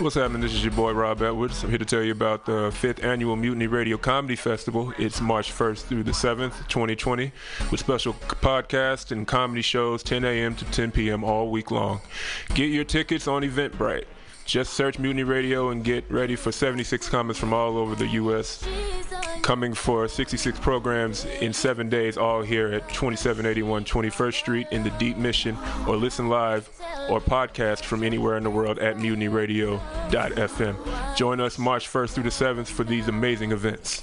What's happening? This is your boy Rob Edwards. I'm here to tell you about the fifth annual Mutiny Radio Comedy Festival. It's March 1st through the 7th, 2020, with special podcasts and comedy shows 10 a.m. to 10 p.m. all week long. Get your tickets on Eventbrite. Just search Mutiny Radio and get ready for 76 comments from all over the U.S. Coming for 66 programs in seven days, all here at 2781 21st Street in the Deep Mission, or listen live or podcast from anywhere in the world at mutinyradio.fm. Join us March 1st through the 7th for these amazing events.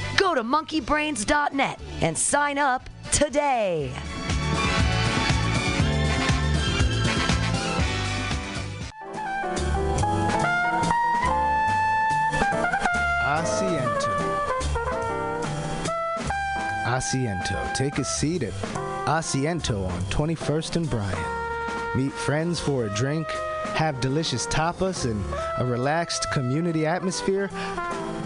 Go to monkeybrains.net and sign up today. Asiento. Asiento. Take a seat at Asiento on 21st and Bryant. Meet friends for a drink, have delicious tapas, and a relaxed community atmosphere.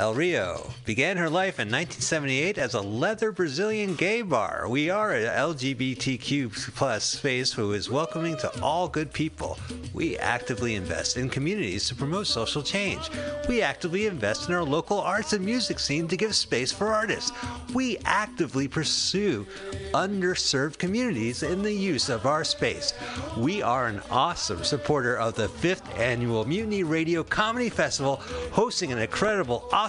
El Rio began her life in 1978 as a leather Brazilian gay bar. We are an LGBTQ plus space who is welcoming to all good people. We actively invest in communities to promote social change. We actively invest in our local arts and music scene to give space for artists. We actively pursue underserved communities in the use of our space. We are an awesome supporter of the fifth annual Mutiny Radio Comedy Festival, hosting an incredible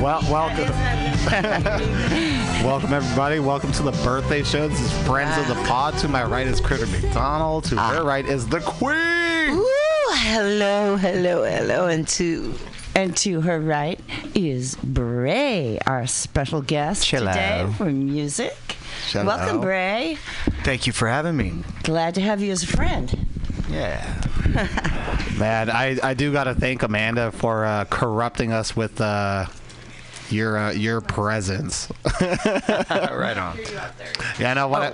Well, welcome. welcome, everybody. Welcome to the birthday show. This is Friends of the Pod. To my right is Critter McDonald. To her right is the Queen. Ooh, hello, hello, hello, and to and to her right is Bray, our special guest Hello. today for music. Hello. Welcome, Bray. Thank you for having me. Glad to have you as a friend. Yeah. Man, I, I do got to thank Amanda for uh, corrupting us with uh, your uh, your presence. right on. Yeah, I know when I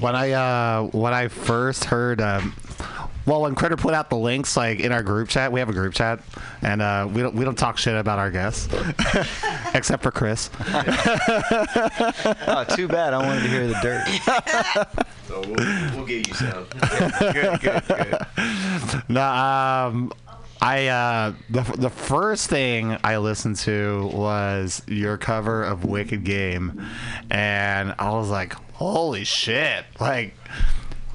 when I uh, when I first heard. Um, well, when Critter put out the links, like in our group chat, we have a group chat, and uh, we don't we don't talk shit about our guests, except for Chris. oh, too bad. I wanted to hear the dirt. So we'll, we'll get you some. good, good, good. no, um, I uh, the the first thing I listened to was your cover of Wicked Game, and I was like, "Holy shit!" Like,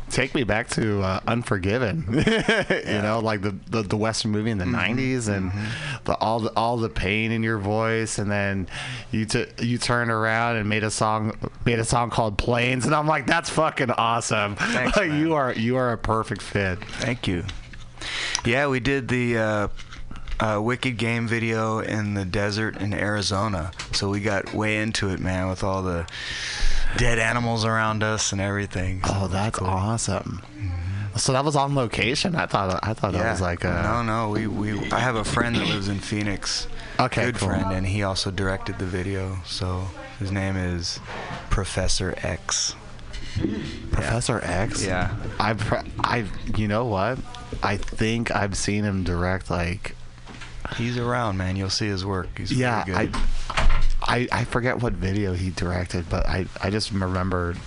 take me back to uh, Unforgiven. you know, like the, the the Western movie in the '90s, and the all the all the pain in your voice, and then you t- you turned around and made a song made a song called Planes, and I'm like, "That's fucking awesome!" Thanks, like, you are you are a perfect fit. Thank you. Yeah, we did the uh, uh, Wicked Game video in the desert in Arizona. So we got way into it, man, with all the dead animals around us and everything. Oh, that's awesome. So that was on location. I thought I thought that was like a no, no. We, we I have a friend that lives in Phoenix. Okay, good cool. friend, and he also directed the video. So his name is Professor X. Professor X. Yeah. I I you know what? I think I've seen him direct like He's around, man. You'll see his work. He's yeah. good. I, I I forget what video he directed, but I I just remembered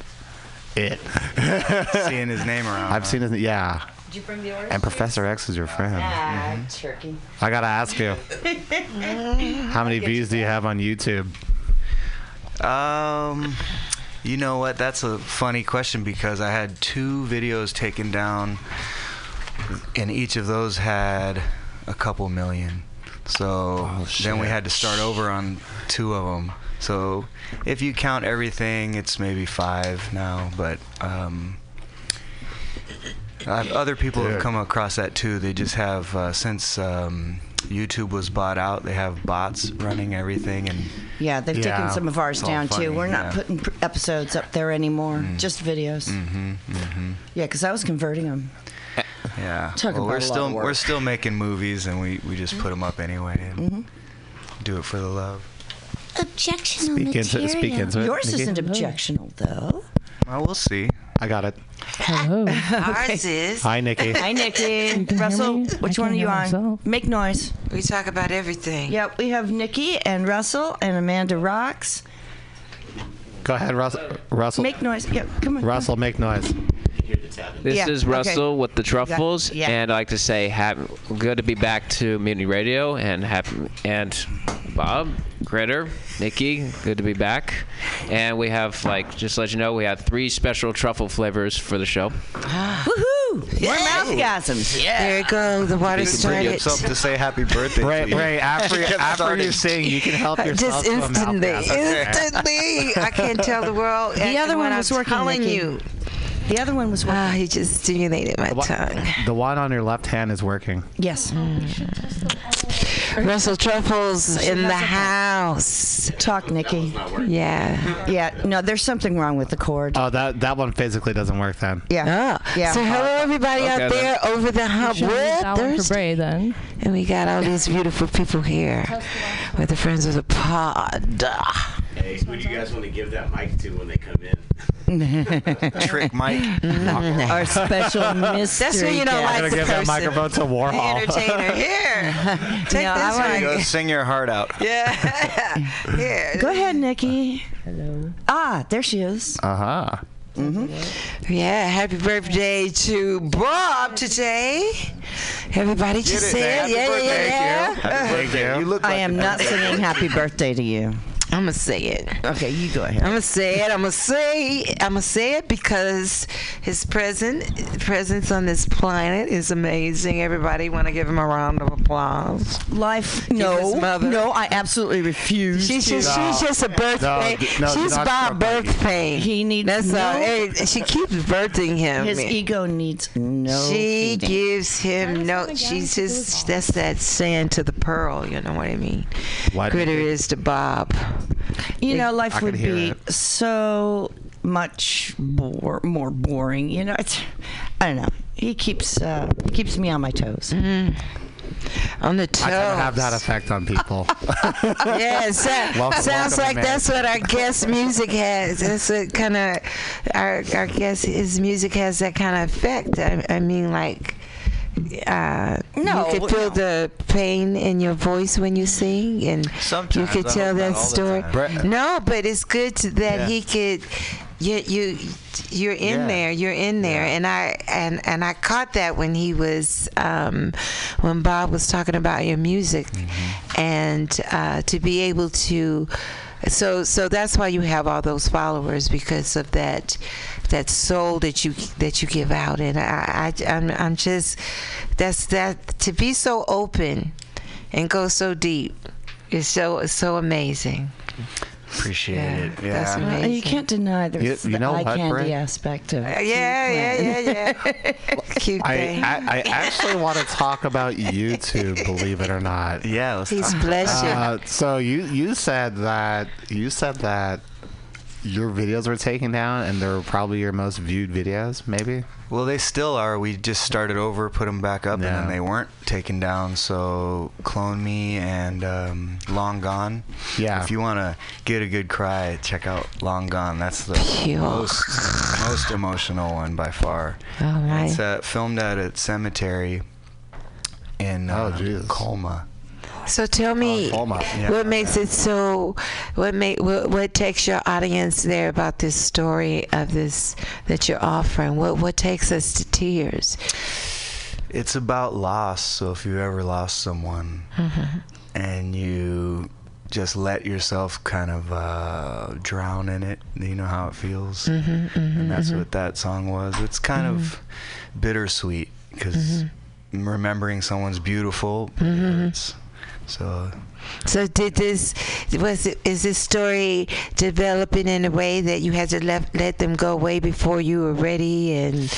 it. Seeing his name around. I've huh? seen his yeah. Did you bring the orange? And Professor X is your friend. Ah, turkey. I gotta ask you, how many views do you have on YouTube? Um, you know what? That's a funny question because I had two videos taken down, and each of those had a couple million. So then we had to start over on two of them. So if you count everything, it's maybe five now. But um, I've, other people have come across that too. They just have uh, since um, YouTube was bought out, they have bots running everything and Yeah, they've Yeah. taken some of ours It's down funny, too. We're not yeah. putting episodes up there anymore, just videos. Mm-hmm, mm-hmm. Yeah, because I was converting them. Yeah. Talk well, about we're a lot still of we're still making movies, and we, we just put them up anyway and Mhm. do it for the love. Objectional Speak into it, speak into it, Yours Nikki. isn't objectional though. Well, we'll see. I got it. Hello. Ours is. Hi, Nikki. Hi, Nikki. Russell, which one are you on? Make noise. We talk about everything. Yep, we have Nikki and Russell and Amanda Rocks. Go ahead, Russell. Russell. Make noise. Yep, come on. Russell, make noise. This Yeah, is okay. Russell with the Truffles, Yeah. and I'd like to say, hap- good to be back to Mutiny Radio, and hap- and Bob, Critter, Nikki, good to be back. And we have like just to let you know, we have three special truffle flavors for the show. Woohoo! More mouthgasms. Yeah. There you go. The water You can bring started. yourself to say happy birthday. Ray, to you. Ray, after, after you sing, you can help yourself Just to a instantly, mouthgasm. instantly. I can't tell the world. The other one when was I'm working, telling Nikki. you. The other one was working. Ah, he just stimulated my The one- tongue. The one on your left hand is working. Yes. Russell Truffles in the house. Talk, Nikki. Yeah. Yeah. No, there's something wrong with the cord. Oh, that that one physically doesn't work then. Yeah. Oh, Yeah. So hello everybody Okay, out then. there over the hump. should leave We're that one for Thursday. Bray then. And we got all these beautiful people here with the friends of the pod. Hey, who do you guys want to give that mic to when they come in? Trick Mike. Our special mystery. That's when you don't guest. like Gonna the give that person. microphone to Warhol. Entertainer. Here. Take No, this wanna one. Go sing your heart out. Yeah. Here. Go ahead, Nikki. Hello. Ah, there she is. Uh huh. Mhm. Yeah, happy birthday to Bob today. Everybody just say it. Yeah, yeah, yeah. Thank you. You look I am not singing happy birthday to you. I'm gonna say it. Okay, you go ahead. I'm gonna say it. I'm gonna say. I'm gonna say it because his present presence on this planet is amazing. Everybody want to give him a round of applause. Life. his No. No, I absolutely refuse. She's to. just, she's just a birth No, pain. no, she's not Bob birth Mikey. pain. He needs That's no- all. Hey, she keeps birthing him. His ego needs no. She feeding. gives him no. She's just that's that sand to the pearl. You know what I mean? Why do you Critter is to Bob. You know, life would be it. so much bore, more boring. You know, it's. I don't know. He keeps uh, he keeps me on my toes. On the toes. I kind of have that effect on people. yeah, it sa- Welcome- sounds welcome like that's what our guest music has. That's what kind of our our guest his music has that kind of effect. I, I mean, like. Uh, No, you could feel no. the pain in your voice when you sing, and Sometimes, you could I tell that story. No, but it's good to, that Yeah. he could. You you you're in Yeah. there. You're in there, and I and and I caught that when he was um, when Bob was talking about your music, Mm-hmm. and uh, to be able to. So so that's why you have all those followers because of that that soul that you that you give out, and I, I I'm I'm just that's that to be so open and go so deep is so so amazing. Appreciate Yeah, it. Yeah. that's amazing. you can't deny there's You- you the eye what, candy Brett? aspect of Uh, it. yeah, yeah, yeah, yeah. Cute I, thing. I, I actually want to talk about YouTube, believe it or not. Yeah. Let's He's talk. blushing. Uh, so you you said that you said that your videos were taken down and they were probably your most viewed videos, maybe. Well, they still are. We just started over, put them back up, Yeah. and then they weren't taken down. So, Clone Me and um, Long Gone. Yeah. If you want to get a good cry, check out Long Gone. That's the Pure. most most emotional one by far. All right. It's uh, filmed at a cemetery in Oh, uh, Jesus. Colma. So tell me, oh, Colma. Yeah. what makes it so? What make what, what takes your audience there about this story of this that you're offering? What what takes us to tears? It's about loss. So if you ever lost someone mm-hmm. and you just let yourself kind of uh, drown in it, you know how it feels. Mm-hmm, mm-hmm, and that's what that song was. It's kind of bittersweet because remembering someone's beautiful it hurts. So So did this was it, is this story developing in a way that you had to let let them go away before you were ready and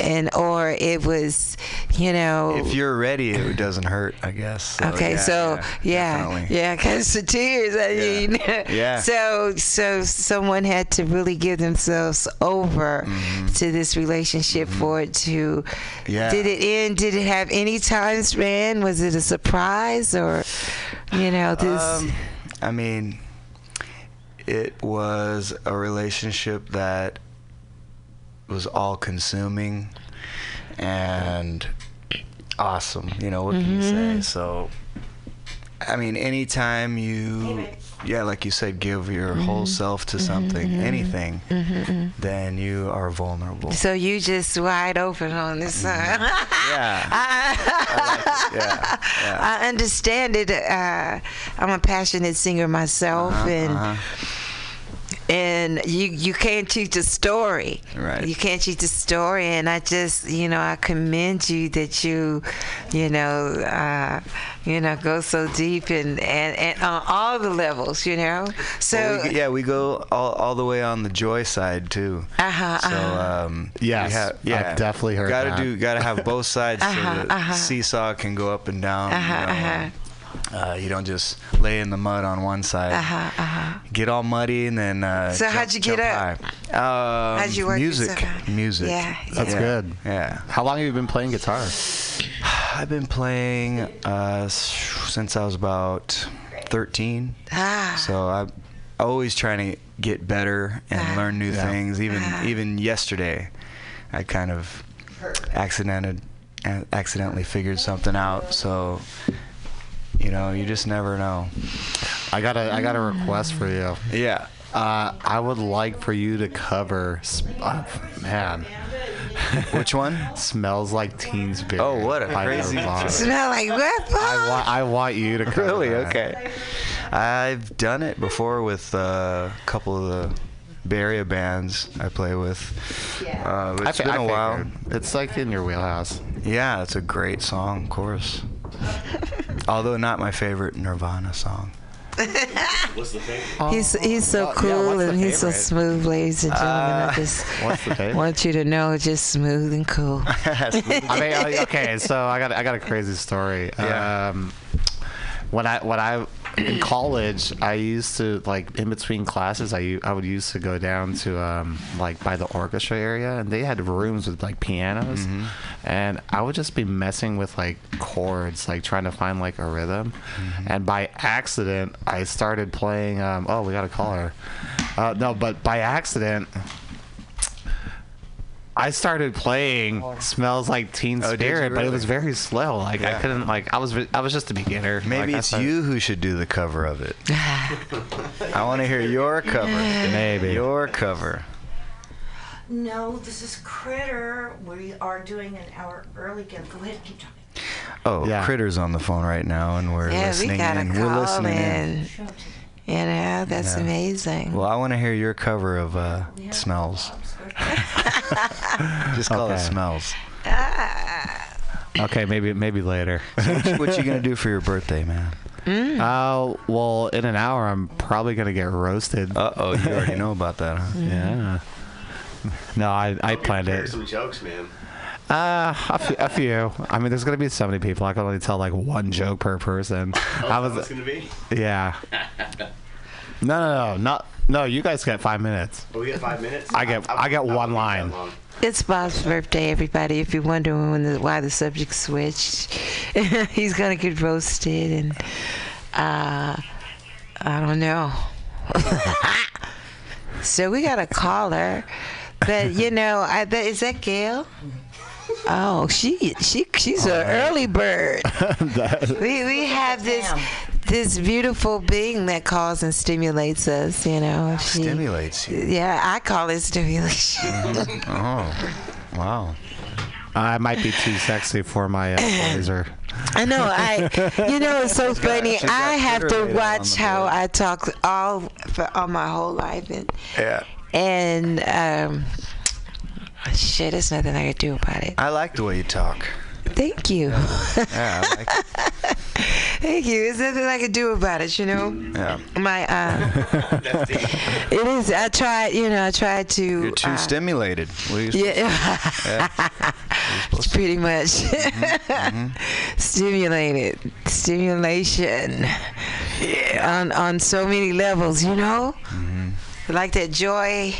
and or it was you know if you're ready, it doesn't hurt, I guess. So, Okay, yeah, so yeah, yeah, because the tears. I Yeah. mean, Yeah. So, so someone had to really give themselves over to this relationship for it to. Mm-hmm. Yeah. Did it end? Did it have any time span? Was it a surprise or, you know, this? Um, I mean, it was a relationship that was all consuming and awesome. You know, what can you Mm-hmm. say? So, I mean, anytime you, yeah, like you said, give your Mm-hmm. whole self to something, anything, then you are vulnerable. so you just wide open on this side. Yeah. I, Yeah. Yeah. I understand it. Uh, I'm a passionate singer myself, and Uh-huh. And you you can't teach a story. Right. You can't teach a story, and I just you know I commend you that you, you know, uh, you know, go so deep and and, and on all the levels, you know. So Well, we, yeah, we go all, all the way on the joy side too. Uh-huh, So uh-huh. um, Yes, we have, I've yeah, definitely heard gotta that. do, gotta have both sides Uh-huh, so the uh-huh. seesaw can go up and down. Uh-huh, you, know, uh-huh. Uh, you don't just lay in the mud on one side. uh-huh, uh-huh. Get all muddy and then. Uh, So how'd you get jump up? Um, How'd you work music, music. Yeah, That's yeah. good. Yeah. How long have you been playing guitar? I've been playing uh, since I was about 13. Ah. So I'm always trying to get better and learn new Yeah. things. Even Ah. even yesterday, I kind of accidented accidentally figured something out. So you know, you just never know. I got a I got a request for you. Yeah. Uh, I would like for you to cover. sp- Uh, man. Which one? Smells like Teen Spirit. Oh, what a by crazy Nirvana. Smell like what? I want I want you to cover Really? that. Okay. I've done it before with uh, a couple of the Bay Area bands I play with. Uh, I it's fi- been I a while. figured. It's like in your wheelhouse. Yeah, it's a great song, of course. Although not my favorite Nirvana song. What's the thing? He's he's so Oh, yeah, cool and he's so smooth, ladies and gentlemen. Uh, I just What's the want you to know, just smooth and cool. I mean, okay, so I got I got a crazy story. Yeah. Um, when I when I in college, I used to like in between classes, I I would used to go down to um, like by the orchestra area, and they had rooms with like pianos, Mm-hmm. and I would just be messing with like chords, like trying to find like a rhythm, Mm-hmm. and by accident, I started playing. Um, oh, we got a caller. Uh, no, but by accident. I started playing "Smells Like Teen Oh, did you Spirit," but it was very slow. Like Yeah. I couldn't like I was I was just a beginner. Maybe Like, it's thought- you who should do the cover of it. I want to hear your cover. Maybe. Your cover. No, this is Critter. We are doing an hour early. Go go ahead, keep talking. Oh, Yeah. Critter's on the phone right now, and we're yeah, we listening got a in. call We're listening in. in. You know, that's Yeah. amazing. Well, I want to hear your cover of uh, "Smells." Just call it Okay. "Smells." Okay, maybe maybe later. what, what you gonna do for your birthday, man? Oh well, in an hour I'm probably gonna get roasted. Uh oh, you already know about that, huh? Yeah. No, I I planned it. some jokes, man. Uh, a few, a few. I mean, there's gonna be so many people. I can only tell like one joke per person. Oh, I that's was. gonna be. Yeah. No, no, no, not. No, you guys get five minutes. Oh, we got five minutes. I get I get one line. It's Bob's birthday, everybody. If you're wondering when the, why the subject switched, he's gonna get roasted, and uh, I don't know. so we got a caller, but you know, I, that, is that Gail? Oh, she she she's an early bird. we we have this this beautiful being that calls and stimulates us. You know, she, Stimulates you. Yeah, I call it stimulation. Oh, wow. I might be too sexy for my uh, blazer. I know. I, you know, it's so She's got- funny. got I have to watch the how I talk all for all my whole life, and Yeah. and um, shit, there's nothing I could do about it. I like the way you talk. Thank you. Yeah, I like. Thank you. There's nothing I could do about it. You know. Yeah. My uh, it is. I tried. You know, I tried to. You're too uh, stimulated. You Yeah. Yeah. It's pretty much Mm-hmm. stimulated stimulation Yeah. on on so many levels you know Mm-hmm. Like that joy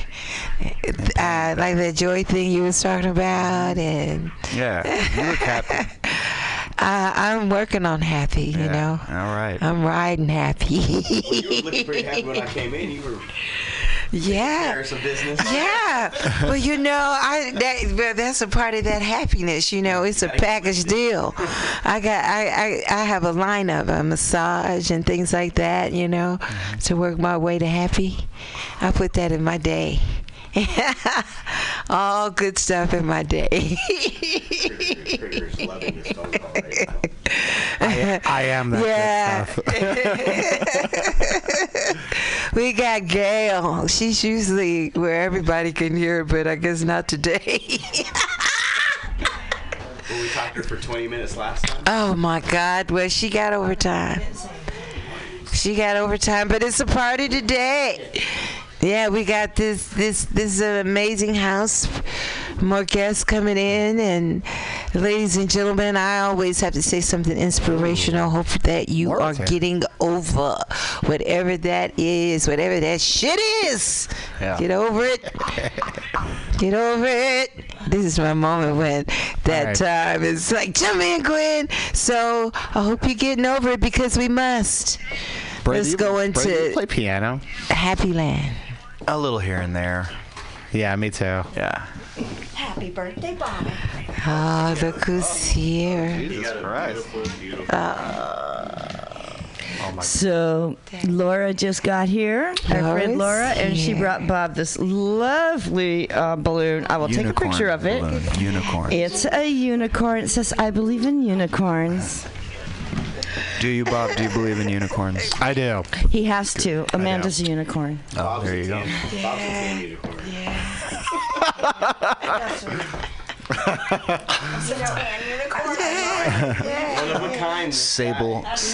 uh, like that joy thing you was talking about and Yeah, you look happy. uh, I'm working on happy you Yeah. know All right. I'm riding happy Well, you were looking pretty happy when I came in. You were yeah. Yeah, well, you know, I that that's a part of that happiness. You know, it's a package deal. I got I I, I have a line of a massage and things like that. You know, to work my way to happy. I put that in my day. All good stuff in my day. I, I am that Yeah. good stuff. we got Gail. She's usually where everybody can hear, but I guess not today. talked to her for 20 minutes last time. Oh my God! Well, she got overtime. She got overtime, but it's a party today. Yeah, we got this this this is an amazing house. More guests coming in, and ladies and gentlemen, I always have to say something inspirational. Hope that you are getting over whatever that is, whatever that shit is. Yeah. Get over it. Get over it. This is my moment when that right. time is like, jump in, Gwen. So I hope you're getting over it because we must. Brady, Let's go into play piano. Happy Land. A little here and there. Yeah, me too. Yeah. Happy birthday, Bobby. Oh, look who's here. Jesus Christ. So Laura just got here, our friend Laura's Laura, and she brought Bob this lovely uh, balloon. I will take a picture of it. balloon. Unicorn. It's a unicorn. It says, "I believe in unicorns." Do you, Bob? Do you believe in unicorns? I do. He has to. Amanda's a unicorn. Oh, there you go. You know, and unicorn. One of a kind. Sable, sable.